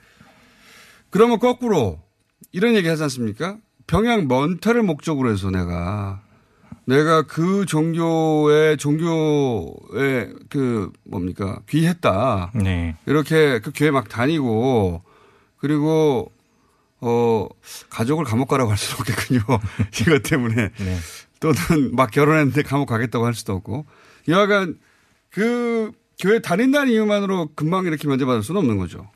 E: 그러면 거꾸로 이런 얘기 하지 않습니까? 평양 먼타를 목적으로 해서 내가 내가 그 종교의 종교에 그 뭡니까 귀했다.
M: 네.
E: 이렇게 그 교회 막 다니고 그리고 어 가족을 감옥 가라고 할 수는 없겠군요. 이것 때문에
M: 네.
E: 또는 막 결혼했는데 감옥 가겠다고 할 수도 없고 여하간 그 교회 다닌다는 이유만으로 금방 이렇게 면제받을 수는 없는 거죠.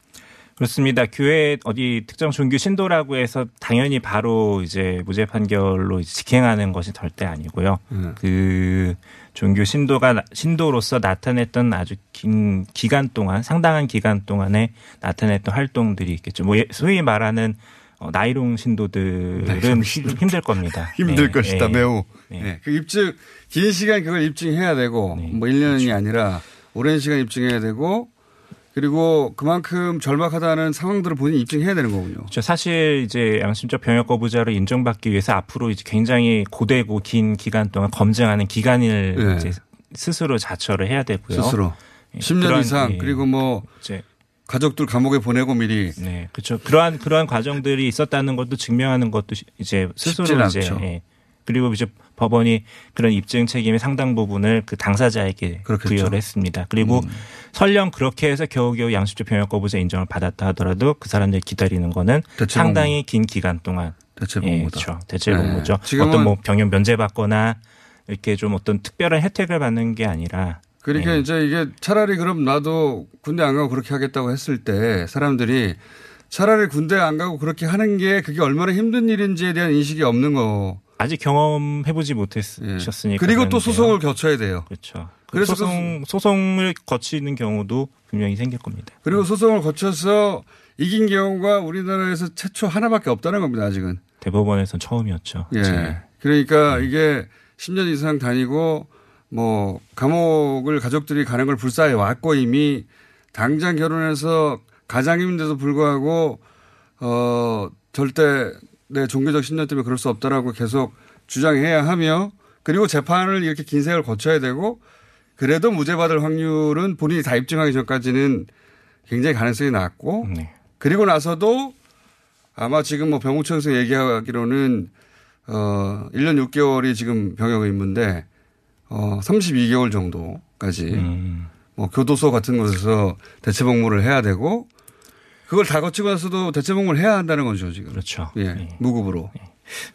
M: 그렇습니다. 교회 어디 특정 종교 신도라고 해서 당연히 바로 이제 무죄 판결로 직행하는 것이 절대 아니고요. 그 종교 신도가 나- 신도로서 나타냈던 아주 긴 기간 동안 상당한 기간 동안에 나타냈던 활동들이 있겠죠. 뭐 예- 소위 말하는 어, 나이롱 신도들은
E: 네, 좀
M: 힘- 힘들 겁니다.
E: 힘들
M: 네,
E: 것이다,
M: 네.
E: 매우.
M: 네.
E: 네. 그 입증, 긴 시간 그걸 입증해야 되고, 뭐 1년이
M: 그렇죠.
E: 아니라 오랜 시간 입증해야 되고, 그리고 그만큼 절박하다는 상황들을 본인이 입증해야 되는 거군요.
M: 그렇죠. 사실 이제 양심적 병역 거부자를 인정받기 위해서 앞으로 이제 굉장히 고되고 긴 기간 동안 검증하는 기간을
E: 네.
M: 이제 스스로 자처를 해야 되고요.
E: 스스로.
M: 예,
E: 10년
M: 그런,
E: 이상
M: 예,
E: 그리고 뭐
M: 이제
E: 가족들 감옥에 보내고 미리
M: 네, 그렇죠. 그러한 그러한 과정들이 있었다는 것도 증명하는 것도 시- 이제 스스로 이제. 예. 그리고 이제 법원이 그런 입증 책임의 상당 부분을 그 당사자에게
E: 그렇겠죠.
M: 부여를 했습니다. 그리고
E: 음.
M: 설령 그렇게 해서 겨우겨우 양심적 병역 거부자 인정을 받았다 하더라도 그 사람들이 기다리는 거는
E: 대체
M: 상당히 긴 기간 동안
E: 대체
M: 예,
E: 복무다.
M: 그렇죠. 대체
E: 네.
M: 복무죠. 어떤 뭐 병역 면제 받거나 이렇게 좀 어떤 특별한 혜택을 받는 게 아니라
E: 그러니까
M: 예.
E: 이제 이게 차라리 그럼 나도 군대 안 가고 그렇게 하겠다고 했을 때 사람들이 차라리 군대 안 가고 그렇게 하는 게 그게 얼마나 힘든 일인지에 대한 인식이 없는 거.
M: 아직 경험해보지.
E: 예. 그리고 또. 소송을 거쳐야 돼요.
M: 그렇죠.
E: 그래서
M: 그래서 소송, 소송을 거치는 경우도 분명히 생길 겁니다.
E: 그리고 소송을 거쳐서 이긴 경우가 우리나라에서 최초 하나밖에 없다는 겁니다. 아직은.
M: 대법원에선 처음이었죠.
E: 예.
M: 네.
E: 그러니까 이게 10년 이상 다니고 뭐 감옥을 가족들이 가는 걸 불사해 왔고 이미 당장 결혼해서 가장임인데도 불구하고 어 절대 내 종교적 신념 때문에 그럴 수 없다라고 계속 주장해야 하며 그리고 재판을 이렇게 긴 세월 거쳐야 되고 그래도 무죄 받을 확률은 본인이 다 입증하기 전까지는 굉장히 가능성이 낮고
M: 네.
E: 그리고 나서도 아마 지금 뭐 병무청에서 얘기하기로는 어 1년 6개월이 지금 병역 의무인데 어 32개월 정도까지
M: 음.
E: 뭐 교도소 같은 곳에서 대체 복무를 해야 되고 그걸 다 거치고 나서도 대체 복무를 해야 한다는 거죠 지금.
M: 그렇죠.
E: 예, 무급으로.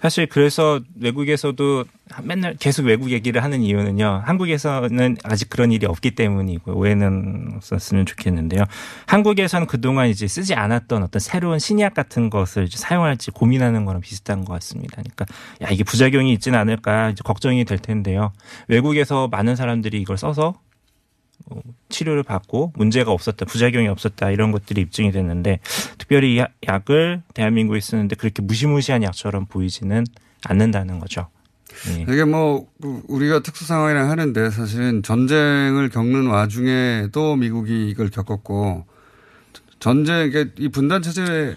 M: 사실 그래서 외국에서도 맨날 계속 외국 얘기를 하는 이유는요. 한국에서는 아직 그런 일이 없기 때문이고 오해는 없었으면 좋겠는데요. 한국에서는 그동안 이제 쓰지 않았던 어떤 새로운 신약 같은 것을 사용할지 고민하는 거랑 비슷한 것 같습니다. 그러니까 야 이게 부작용이 있지는 않을까 이제 걱정이 될 텐데요. 외국에서 많은 사람들이 이걸 써서 어, 치료를 받고 문제가 없었다, 부작용이 없었다 이런 것들이 입증이 됐는데 특별히 이 약- 약을 대한민국에 쓰는데 그렇게 무시무시한 약처럼 보이지는 않는다는 거죠. 예.
E: 이게 뭐 우리가 특수 상황이라 하는데 사실은 전쟁을 겪는 와중에도 미국이 이걸 겪었고 전쟁 이 분단 체제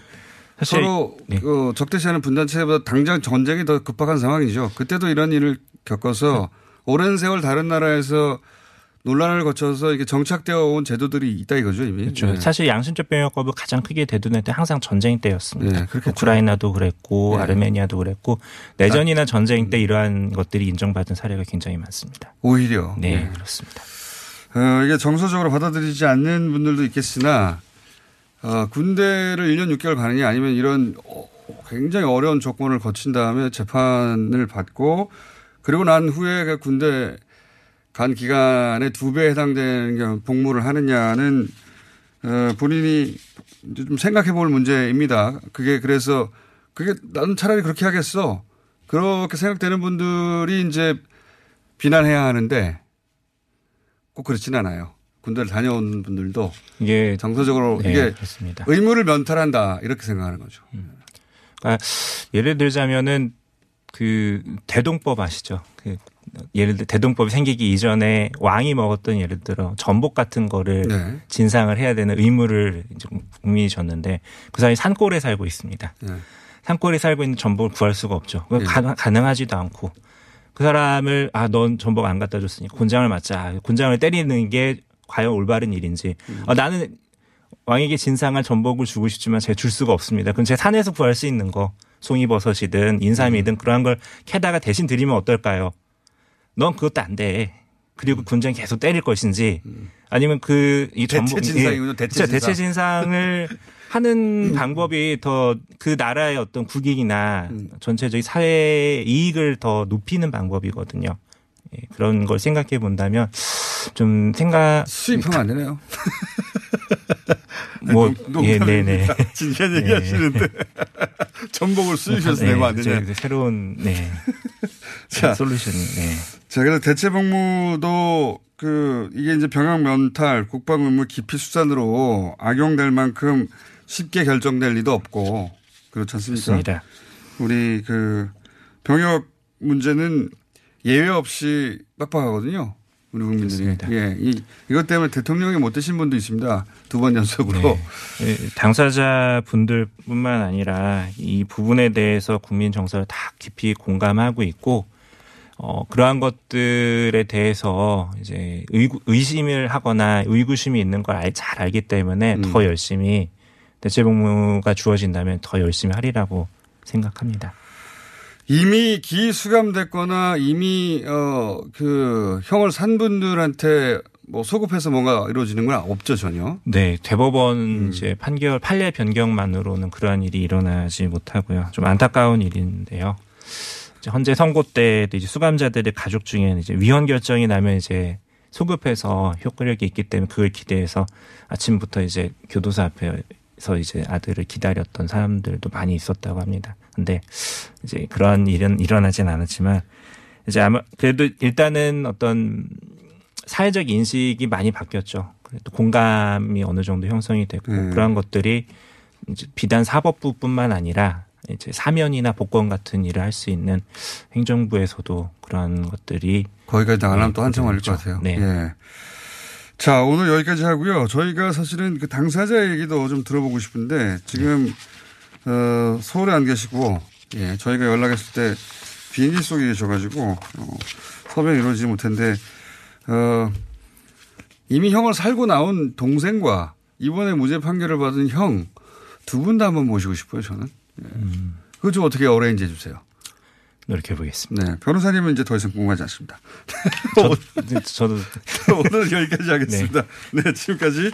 E: 서로
M: 네.
E: 그 적대시하는 분단 체제보다 당장 전쟁이 더 급박한 상황이죠. 그때도 이런 일을 겪어서 오랜 세월 다른 나라에서 논란을 거쳐서 이게 정착되어 온 제도들이 있다 이거죠 이미.
M: 그렇죠.
E: 네.
M: 사실 양심적 병역법을 가장 크게 대두할 때 항상 전쟁 때였습니다.
E: 네, 그렇겠죠.
M: 우크라이나도 그랬고
E: 네.
M: 아르메니아도 그랬고 내전이나 전쟁 때 이러한 것들이 인정받은 사례가 굉장히 많습니다.
E: 오히려.
M: 네, 그렇습니다.
E: 어, 이게 정서적으로 받아들이지 않는 분들도 있겠으나 어, 군대를 1년 6개월 가느냐 아니면 이런 어, 굉장히 어려운 조건을 거친 다음에 재판을 받고 그리고 난 후에 그 군대 간 기간의 두 배에 해당되는 경우 복무를 하느냐는 어, 본인이 좀 생각해 볼 문제입니다. 그게 그래서 그게 나는 차라리 그렇게 하겠어. 그렇게 생각되는 분들이 이제 비난해야 하는데 꼭 그렇진 않아요. 군대를 다녀온 분들도
M: 이게
E: 정서적으로
M: 네,
E: 이게
M: 그렇습니다.
E: 의무를 면탈한다 이렇게 생각하는 거죠.
M: 그러니까 예를 들자면은 그 대동법 아시죠? 그 예를 들어 대동법이 생기기 이전에 왕이 먹었던 예를 들어 전복 같은 거를
E: 네.
M: 진상을 해야 되는 의무를 이제 국민이 졌는데 그 사람이 산골에 살고 있습니다.
E: 네.
M: 산골에 살고 있는 전복을 구할 수가 없죠.
E: 네.
M: 가- 가능하지도 않고 그 사람을 아 넌 전복 안 갖다 줬으니 곤장을 맞자. 곤장을 때리는 게 과연 올바른 일인지.
E: 음.
M: 아, 나는 왕에게 진상할 전복을 주고 싶지만 제가 줄 수가 없습니다. 그럼 제 산에서 구할 수 있는 거 송이버섯이든 인삼이든 그러한 걸 캐다가 대신 드리면 어떨까요? 넌 그것도 안 돼. 그리고 군장 계속 때릴 것인지 아니면 그이
E: 음. 대체 진상이군요, 대체.
M: 대체
E: 진상.
M: 진상 을 하는 방법이 더 그 나라의 어떤 국익이나
E: 음.
M: 전체적인 사회 이익을 더 높이는 방법이거든요. 예, 그런 걸 생각해 본다면 좀 생각
E: 수입하면 안 되네요.
M: 뭐
E: 농-
M: 예. 네네.
E: 진지한 얘기 하시는데 전복을 수입해서 내면 안 되냐.
M: 저 새로운 네.
E: 자.
M: 솔루션이 네.
E: 자, 그래서 대체 복무도 그 이게 이제 병역 면탈, 국방 의무 기피 수단으로 악용될 만큼 쉽게 결정될 리도 없고 그렇지 않습니까?
M: 맞습니다.
E: 우리 그 병역 문제는 예외 없이 빡빡하거든요. 우리 국민들이. 예. 이, 이것 때문에 대통령이 못 되신 분도 있습니다. 두 번 연속으로.
M: 네. 예, 당사자 분들뿐만 아니라 이 부분에 대해서 국민 정서를 다 깊이 공감하고 있고 어, 그러한 것들에 대해서 이제 의, 의심을 하거나 의구심이 있는 걸 잘 알기 때문에
E: 음.
M: 더 열심히 대체 복무가 주어진다면 더 열심히 하리라고 생각합니다.
E: 이미 기수감됐거나 이미 어 그 형을 산 분들한테 뭐 소급해서 뭔가 이루어지는 건 없죠 전혀.
M: 네, 대법원
E: 음.
M: 이제 판결 판례 변경만으로는 그러한 일이 일어나지 못하고요. 좀 안타까운 일인데요. 현재 선고 때도 이제 수감자들의 가족 중에는 이제 위헌 결정이 나면 이제 소급해서 효과력이 있기 때문에 그걸 기대해서 아침부터 이제 교도소 앞에서 이제 아들을 기다렸던 사람들도 많이 있었다고 합니다. 근데 이제 그러한 일은 일어나진 않았지만 이제 아마 그래도 일단은 어떤 사회적 인식이 많이 바뀌었죠. 그래도 공감이 어느 정도 형성이 됐고
E: 음.
M: 그러한 것들이 이제 비단 사법부뿐만 아니라 이제 사면이나 복권 같은 일을 할 수 있는 행정부에서도 그러한 것들이
E: 거기까지 나가려면
M: 네,
E: 또 한참 걸릴 것. 같아요.
M: 네.
E: 예. 자, 오늘 여기까지 하고요. 저희가 사실은 그 당사자 얘기도 좀 들어보고 싶은데 지금 어, 서울에 안 계시고 예, 저희가 연락했을 때 비행기 속에 계셔가지고 어, 섭외 이루어지지 못했는데 어, 이미 형을 살고 나온 동생과 이번에 무죄 판결을 받은 형 두 분 다 한번 모시고 싶어요. 저는. 예. 그거 좀 어떻게 어레인지 해주세요.
M: 노력해 보겠습니다.
E: 네, 변호사님은 이제 더 이상 궁금하지 않습니다.
M: 저, 도
E: 오늘 여기까지 하겠습니다. 네, 지금까지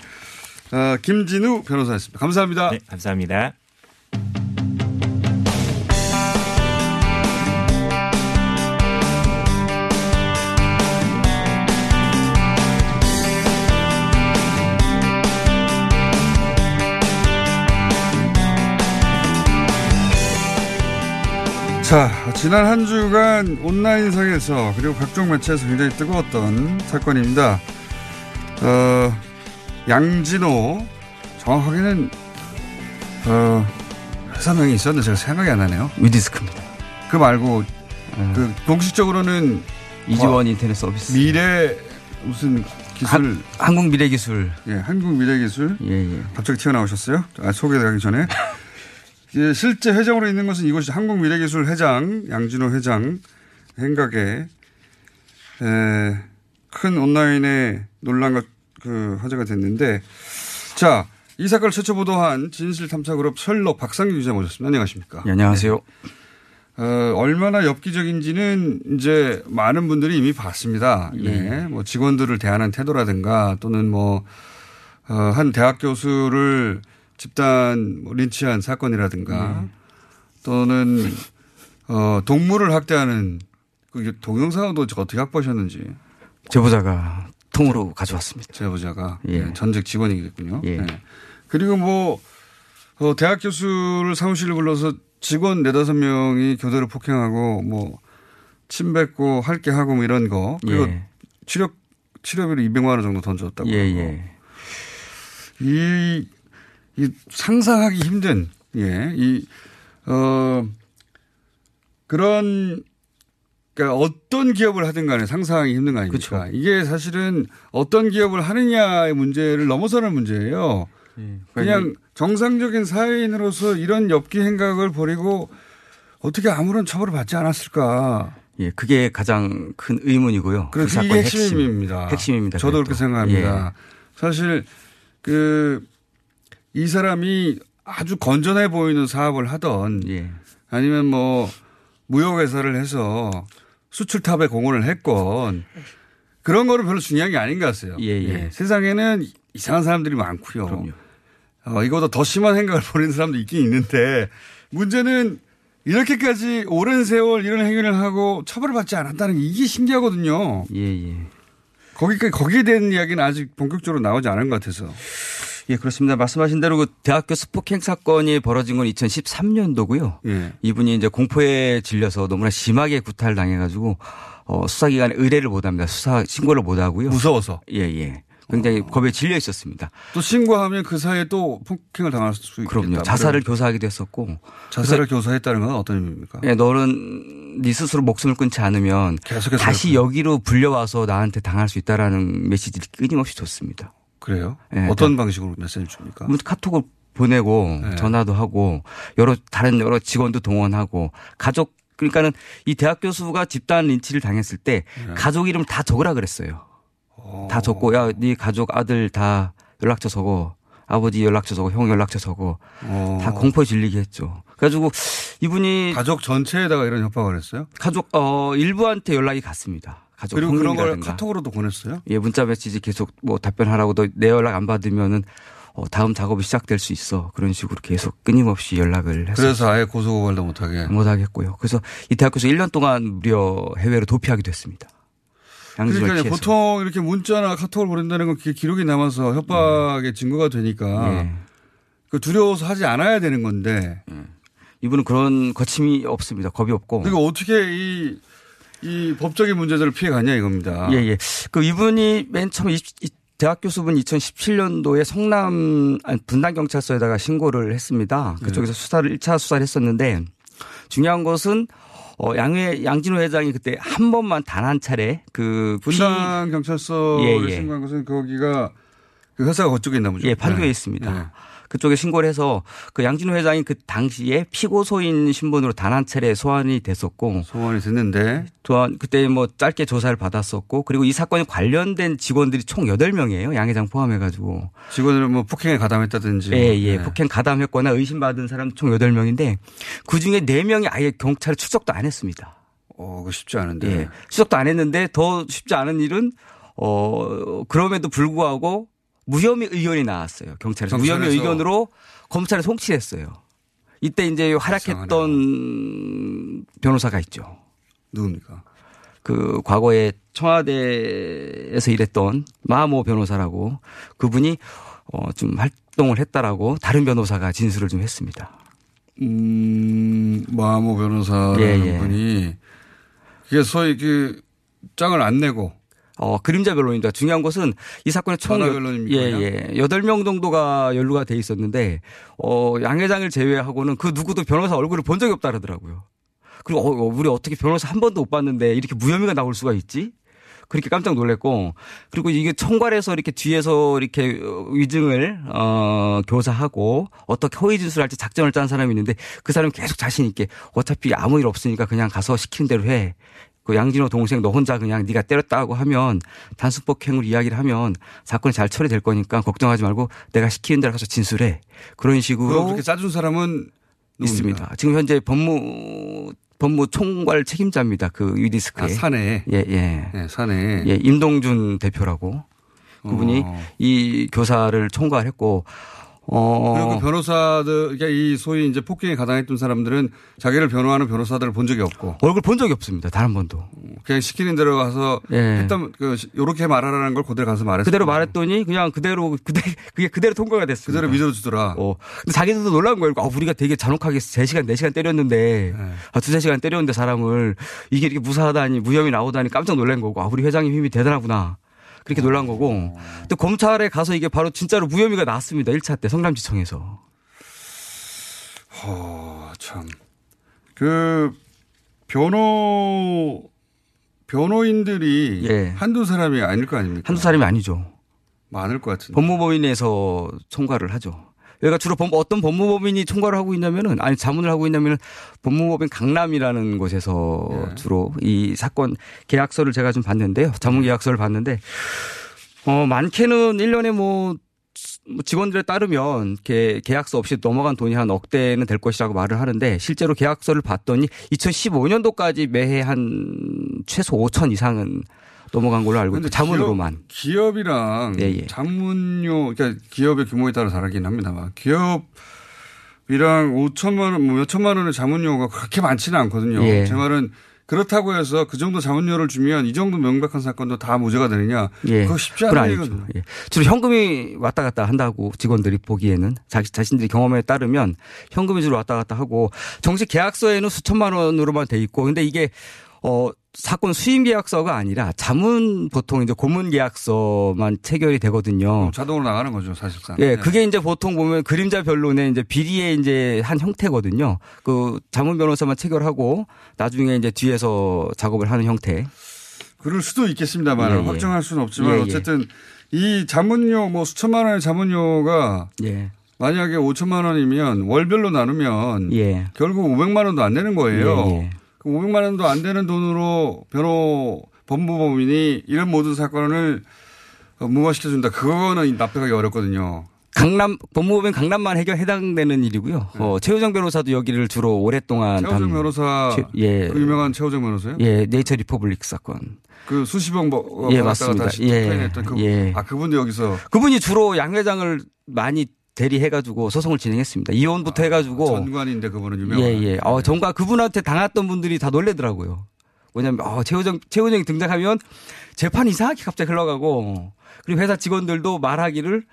E: 어, 김진우 변호사였습니다. 감사합니다.
M: 네, 감사합니다.
E: 자, 지난 한 주간 온라인상에서 그리고 각종 매체에서 굉장히 뜨거웠던 사건입니다. 어, 양진호 정확하게는 어, 회사명이 있었는데 제가 생각이 안 나네요.
N: 위디스크입니다.
E: 그 말고 그 공식적으로는
N: 이지원
E: 어,
N: 인터넷 서비스.
E: 미래 무슨 기술
N: 한국 미래 기술.
E: 예, 한국 미래 기술.
N: 예, 예.
E: 갑자기 튀어나오셨어요? 아, 소개하기 전에. 예, 실제 회장으로 있는 것은 이곳이 한국미래기술 회장, 양진호 회장 행각에 에, 큰 온라인에 논란과 그 화제가 됐는데 자, 이 사건을 최초 보도한 진실탐사그룹 셜록 박상규 기자 모셨습니다. 안녕하십니까?
N: 예, 안녕하세요.
E: 어, 얼마나 엽기적인지는 이제 많은 분들이 이미 봤습니다.
N: 예.
E: 네. 뭐 직원들을 대하는 태도라든가 또는 뭐, 어, 한 대학 교수를 집단 뭐 린치한 사건이라든가 또는 어, 동물을 학대하는 그 동영상도 어떻게 확보하셨는지.
N: 제보자가 통으로 가져왔습니다.
E: 제보자가
N: 예.
E: 네, 전직 직원이겠군요.
N: 예.
E: 네. 그리고 뭐 어, 대학 교수를 사무실을 불러서 직원 네다섯 명이 교대로 폭행하고 뭐 침뱉고 할 게 하고 뭐 이런 거 그리고
N: 예.
E: 치료 치료비로 200만 원 정도 던졌다고.
N: 예, 예.
E: 이, 이 상상하기 힘든 예, 이 어, 그런 그러니까 어떤 기업을 하든 간에 상상하기 힘든 거 아닙니까? 이게 사실은 어떤 기업을 하느냐의 문제를 넘어서는 문제예요. 그냥 정상적인 사회인으로서 이런 엽기 행각을 벌이고 어떻게 아무런 처벌을 받지 않았을까?
N: 예, 그게 가장 큰 의문이고요. 그
E: 그래서 이게
N: 사건의
E: 핵심입니다.
N: 핵심. 핵심입니다.
E: 저도 그렇게. 생각합니다. 사실 그 이 사람이 아주 건전해 보이는 사업을 하던
N: 예.
E: 아니면 뭐 무역회사를 해서 수출탑에 공헌을 했건 그런 거는 별로 중요한 게 아닌 것 같아요.
N: 예, 예.
E: 세상에는 이상한 사람들이 많고요. 어, 이거보다 더 심한 행각을 벌이는 사람도 있긴 있는데 문제는 이렇게까지 오랜 세월 이런 행위를 하고 처벌을 받지 않았다는 게 이게 신기하거든요.
N: 예, 예.
E: 거기까지 거기에 대한 이야기는 아직 본격적으로 나오지 않은 것 같아서.
N: 예, 그렇습니다. 말씀하신 대로 그 대학교 스폭행 사건이 벌어진 건 2013년도고요.
E: 예.
N: 이분이 이제 공포에 질려서 너무나 심하게 구타를 당해가지고 어, 수사기관에 의뢰를 못 합니다. 수사 신고를 못 하고요.
E: 무서워서.
N: 예, 예. 굉장히 겁에 질려 있었습니다.
E: 또 신고하면 그 사이에 또 폭행을 당할 수 있겠다.
N: 그럼요. 자살을 교사하기도 했었고.
E: 자살을 교사했다는 건 어떤 의미입니까?
N: 예, 너는 네 스스로 목숨을 끊지 않으면
E: 계속해서
N: 다시 여기로 불려와서 나한테 당할 수 있다라는 메시지를 끊임없이 줬습니다.
E: 그래요?
N: 예,
E: 어떤 방식으로 메시지를 줍니까?
N: 뭐 카톡을 보내고
E: 네.
N: 전화도 하고 여러 다른 여러 직원도 동원하고 가족 그러니까는 이 대학 교수가 집단 린치를 당했을 때
E: 네.
N: 가족 이름 다 적으라 그랬어요. 다 적고 야 네 가족 아들 다 연락처 적어. 아버지 연락처 적어, 형 연락처 적어. 다 공포에 질리게 했죠. 그래가지고 이분이
E: 가족 전체에다가 이런 협박을 했어요?
N: 가족 어 일부한테 연락이 갔습니다. 가족
E: 그리고 그런 걸. 카톡으로도 보냈어요?
N: 예, 문자 메시지 계속 뭐 답변하라고 너 내 연락 안 받으면은 어, 다음 작업이 시작될 수 있어. 그런 식으로 계속 끊임없이 연락을 했어요.
E: 그래서 아예 고소고발도 못하게.
N: 못하겠고요. 그래서 이 대학교에서 1년 동안 무려 해외로 도피하기도 했습니다.
E: 그러니까. 보통 이렇게 문자나 카톡을 보낸다는 건 그게 기록이 남아서 협박의 증거가 되니까
N: 예.
E: 그 두려워서 하지 않아야 되는 건데
N: 이분은 그런 거침이 없습니다. 겁이 없고.
E: 그리고 어떻게 이, 이 법적인 문제들을 피해갔냐 이겁니다.
N: 예, 예. 그 이분이 맨 처음 대학 교수분 2017년도에 성남 아니, 분당 경찰서에다가 신고를 했습니다. 그쪽에서 수사를 1차 수사를 했었는데 중요한 것은 어, 양회, 양진호 회장이 그때 한 번만 단 한 차례 그
E: 분당 경찰서에
N: 예, 예.
E: 신고한 것은 거기가 그 회사가 그쪽에 있나 보죠.
N: 예, 판교에
E: 네.
N: 있습니다.
E: 네.
N: 그쪽에 신고를 해서 그 양진호 회장이 그 당시에 피고소인 신분으로 단 한 차례 소환이 됐었고
E: 소환이 됐는데
N: 또한 그때 뭐 짧게 조사를 받았었고 그리고 이 사건에 관련된 직원들이 총 8명이에요. 양 회장 포함해 가지고
E: 직원을 뭐 폭행에 가담했다든지.
N: 예, 예.
E: 네.
N: 폭행 가담했거나 의심받은 사람 총 8명인데 그중에 4명이 아예 경찰에 출석도 안 했습니다.
E: 어, 그 쉽지 않은데.
N: 예. 출석도 안 했는데 더 쉽지 않은 일은 어 그럼에도 불구하고 무혐의 의견이 나왔어요. 경찰에서
E: 경찰에서.
N: 무혐의 의견으로 검찰에 송치했어요. 이때 이제 활약했던 변호사가 있죠.
E: 누굽니까?
N: 그 과거에 청와대에서 일했던 마모 변호사라고 그분이 어 좀 활동을 했다라고 다른 변호사가 진술을 좀 했습니다.
E: 음, 마모 변호사라는
N: 예, 예.
E: 분이 그게 소위 그 짱을 안 내고
N: 어, 그림자 변론입니다. 중요한 것은 이 사건에 총
E: 변론입니까,
N: 예? 예. 여덟 명 정도가 연루가 돼 있었는데 어, 양 회장을 제외하고는 그 누구도 변호사 얼굴을 본 적이 없다 그러더라고요. 그리고 어, 어, 우리 어떻게 변호사 한 번도 못 봤는데 이렇게 무혐의가 나올 수가 있지? 그렇게 깜짝 놀랐고 그리고 이게 총괄해서 이렇게 뒤에서 이렇게 어, 위증을 어 교사하고 어떻게 허위 진술할지 작전을 짠 사람이 있는데 그 사람이 계속 자신 있게 어차피 아무 일 없으니까 그냥 가서 시키는 대로 해. 그 양진호 동생 너 혼자 그냥 네가 때렸다고 하면 단순 폭행으로 이야기를 하면 사건이 잘 처리될 거니까 걱정하지 말고 내가 시키는 대로 가서 진술해. 그런 식으로
E: 그렇게 짜준 사람은
N: 있습니다. 지금 현재 법무 법무 총괄 책임자입니다. 그 유디스크에.
E: 아, 사내.
N: 예, 예.
E: 네, 사내.
N: 예, 임동준 대표라고 그분이
E: 어.
N: 이 교사를 총괄했고 어
E: 그리고 그 변호사들, 그러니까 이 소위 이제 폭행에 가담했던 사람들은 자기를 변호하는 변호사들을 본 적이 없고
N: 얼굴 본 적이 없습니다. 단 한 번도.
E: 그냥 시키는 대로 가서
N: 예.
E: 했다면 그 요렇게 말하라는 걸 그대로 가서 말했어.
N: 그대로 말했더니 그냥 그대로 그대 그게 그대로 통과가 됐습니다.
E: 그대로 믿어 주더라.
N: 어. 근데 자기들도 놀란 거예요. 아, 우리가 되게 잔혹하게 3시간, 4시간 때렸는데,
E: 네.
N: 아, 두세 시간 때렸는데 사람을 이게 이렇게 무사하다니, 무혐의 나오다니 깜짝 놀란 거고, 아, 우리 회장님 힘이 대단하구나. 그렇게 놀란 거고. 또 검찰에 가서 이게 바로 진짜로 무혐의가 나왔습니다. 1차 때 성남지청에서.
E: 어, 참. 그 변호 변호인들이
N: 예.
E: 한두 사람이 아닐 거 아닙니까?
N: 한두 사람이 아니죠.
E: 많을 것 같은데.
N: 법무법인에서 총괄을 하죠. 여기가 주로 법- 어떤 법무법인이 총괄을 하고 있냐면은 아니 자문을 하고 있냐면은 법무법인 강남이라는 곳에서
E: 예.
N: 주로 이 사건 계약서를 제가 좀 봤는데요. 자문 계약서를 봤는데 어 많게는 1년에 뭐 직원들에 따르면 계- 계약서 없이 넘어간 돈이 한 억대는 될 것이라고 말을 하는데 실제로 계약서를 봤더니 2015년도까지 매해 한 최소 5천 이상은 넘어간 걸로 알고 있고 자문으로만
E: 기업, 이랑
N: 예, 예.
E: 자문료, 그러니까 기업의 규모에 따라 다르긴 합니다만 기업 이랑 5천만 원, 뭐 몇천만 원의 자문료가 그렇게 많지는 않거든요.
N: 예.
E: 제 말은 그렇다고 해서 그 정도 자문료를 주면 이 정도 명백한 사건도 다 무죄가 되느냐?
N: 예.
E: 그거 쉽지 않은. 일이거든요.
N: 예. 주로 현금이 왔다 갔다 한다고 직원들이 보기에는 자기 자신들이 경험에 따르면 현금이 주로 왔다 갔다 하고 정식 계약서에는 수천만 원으로만 돼 있고 근데 이게 어, 사건 수임 계약서가 아니라 자문 보통 이제 고문 계약서만 체결이 되거든요.
E: 자동으로 나가는 거죠, 사실상.
N: 예,
E: 네.
N: 그게 이제 보통 보면 그림자 변론의 이제 비리의 이제 한 형태거든요. 그 자문 변호사만 체결하고 나중에 이제 뒤에서 작업을 하는 형태.
E: 그럴 수도 있겠습니다만
N: 예, 예.
E: 확정할 수는 없지만
N: 예, 예.
E: 어쨌든 이 자문료 뭐 수천만 원의 자문료가
N: 예.
E: 만약에 5천만 원이면 월별로 나누면
N: 예.
E: 결국 500만 원도 안 되는 거예요.
N: 예, 예.
E: 그 500만 원도 안 되는 돈으로 변호 법무법인이 이런 모든 사건을 어, 무마시켜준다. 그거는 납득하기 어렵거든요.
N: 강남 법무법인 강남만 해결 해당되는 일이고요. 어, 최유정 변호사도 여기를 주로 오랫동안
E: 네.
N: 담-
E: 변호사
N: 최- 예.
E: 그 유명한 최유정 변호사요?
N: 예, 네이처 리퍼블릭 사건.
E: 그 수십억 뭐
N: 예, 맞습니다.
E: 다시
N: 예,
E: 그,
N: 예.
E: 아 그분도 여기서
N: 그분이 주로 양 회장을 많이 대리해가지고 소송을 진행했습니다. 이혼부터 해가지고.
E: 아, 전관인데 그분은 유명한.
N: 예, 예. 어, 전과 그분한테 당했던 분들이 다 놀래더라고요. 왜냐면, 어, 최우정, 최우정이 등장하면 재판 이상하게 갑자기 흘러가고, 그리고 회사 직원들도 말하기를,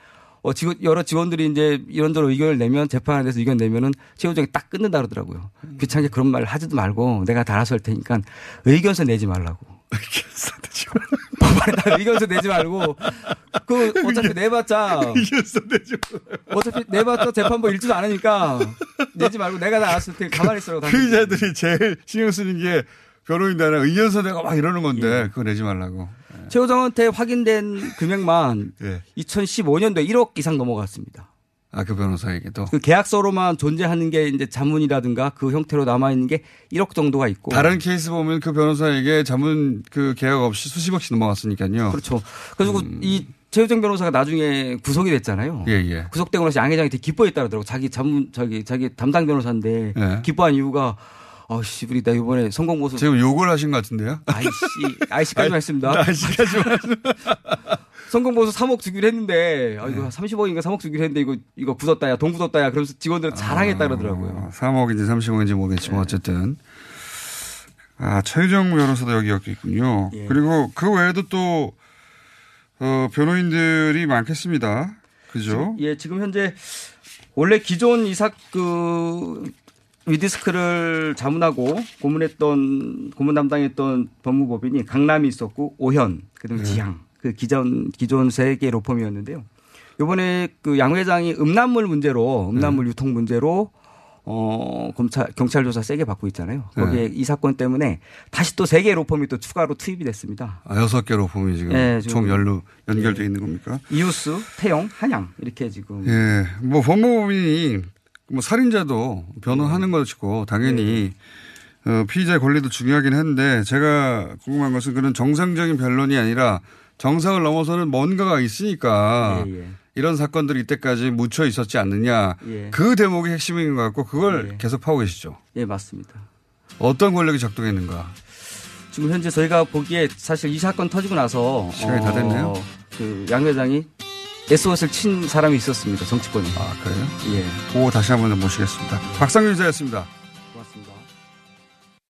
N: 어, 직원, 여러 직원들이 이제 이런저런 의견을 내면 재판에 대해서 의견 내면은 최우정이 딱 끊는다 그러더라고요. 귀찮게 그런 말 하지도 말고 내가 다 알아서 할 테니까 의견서 내지 말라고. 법안에 다 의견서 내지 말고 그 어차피 내봤자
E: 의견서 내지
N: 어차피 내봤자 재판부 읽지도 않으니까 내지 말고 내가 다 알았을 테니 가만히 있으라고
E: 그 피의자들이 제일 신경 쓰는 게 변호인단에 의견서 내가 막 이러는 건데
N: 예.
E: 그거 내지 말라고.
N: 최우정한테 확인된 금액만
E: 예.
N: 2015년도에 1억 이상 넘어갔습니다.
E: 아 그 변호사에게도
N: 그 계약서로만 존재하는 게 이제 자문이라든가 그 형태로 남아 있는 게 1억 정도가 있고
E: 다른 케이스 보면 그 변호사에게 자문 그 계약 없이 수십억씩 넘어갔으니까요.
N: 그렇죠. 그래가지고 이 최우정 변호사가 나중에 구속이 됐잖아요.
E: 예, 예.
N: 구속되고 나서 양 회장이 되게 기뻐했다 그러더라고. 자기 자문 자기 자기 담당 변호사인데
E: 예.
N: 기뻐한 이유가 아씨 우리 나 이번에 성공 보수
E: 지금 욕을 하신 것 같은데요?
N: 아이씨 아이씨까지만 했습니다.
E: 아이씨까지만
N: 성공 보수 3억 주기로 했는데 아 이거 30억인가 3억 주기로 했는데 이거 이거 굳었다 야 돈 굳었다 야 그러면서 직원들은 자랑했다 그러더라고요.
E: 3억인지 30억인지 모르겠지만 어쨌든 아 최유정 변호사도 여기 엮여 있군요.
N: 예.
E: 그리고 그 외에도 또 어, 변호인들이 많겠습니다. 그죠?
N: 예, 지금 현재 원래 기존 이사 그 위디스크를 자문하고 고문했던 고문 담당했던 법무법인이 강남이 있었고 오현 그다음에
E: 네.
N: 지향 그 기존 기존 세 개 로펌이었는데요. 요번에 그 양 회장이 음란물 문제로 음란물 유통 문제로 어 검찰 경찰 조사 세게 받고 있잖아요. 거기에 이 사건 때문에 다시 또 세 개 로펌이 또 추가로 투입이 됐습니다.
E: 아, 여섯 개로 보면 지금
N: 예, 지금-
E: 총 연루 연결돼 있는 겁니까?
N: 이우스, 태영, 한양 이렇게 지금
E: 예, 뭐 법무법인이 뭐 살인자도 변호하는 것이고 당연히 어, 피의자의 권리도 중요하긴 한데 제가 궁금한 것은 그런 정상적인 변론이 아니라 정상을 넘어서는 뭔가가 있으니까
N: 예, 예.
E: 이런 사건들이 이때까지 묻혀 있었지 않느냐
N: 예.
E: 그 대목이 핵심인 것 같고 그걸 계속 파고 계시죠.
N: 예, 맞습니다.
E: 어떤 권력이 작동했는가?
N: 지금 현재 저희가 보기에 사실 이 사건 터지고 나서
E: 시간이 다 됐네요.
N: 그 양 회장이 SOS를 친 사람이 있었습니다. 정치권에.
E: 아 그래요?
N: 예.
E: 그거 다시 한번 모시겠습니다. 박상윤 기자였습니다.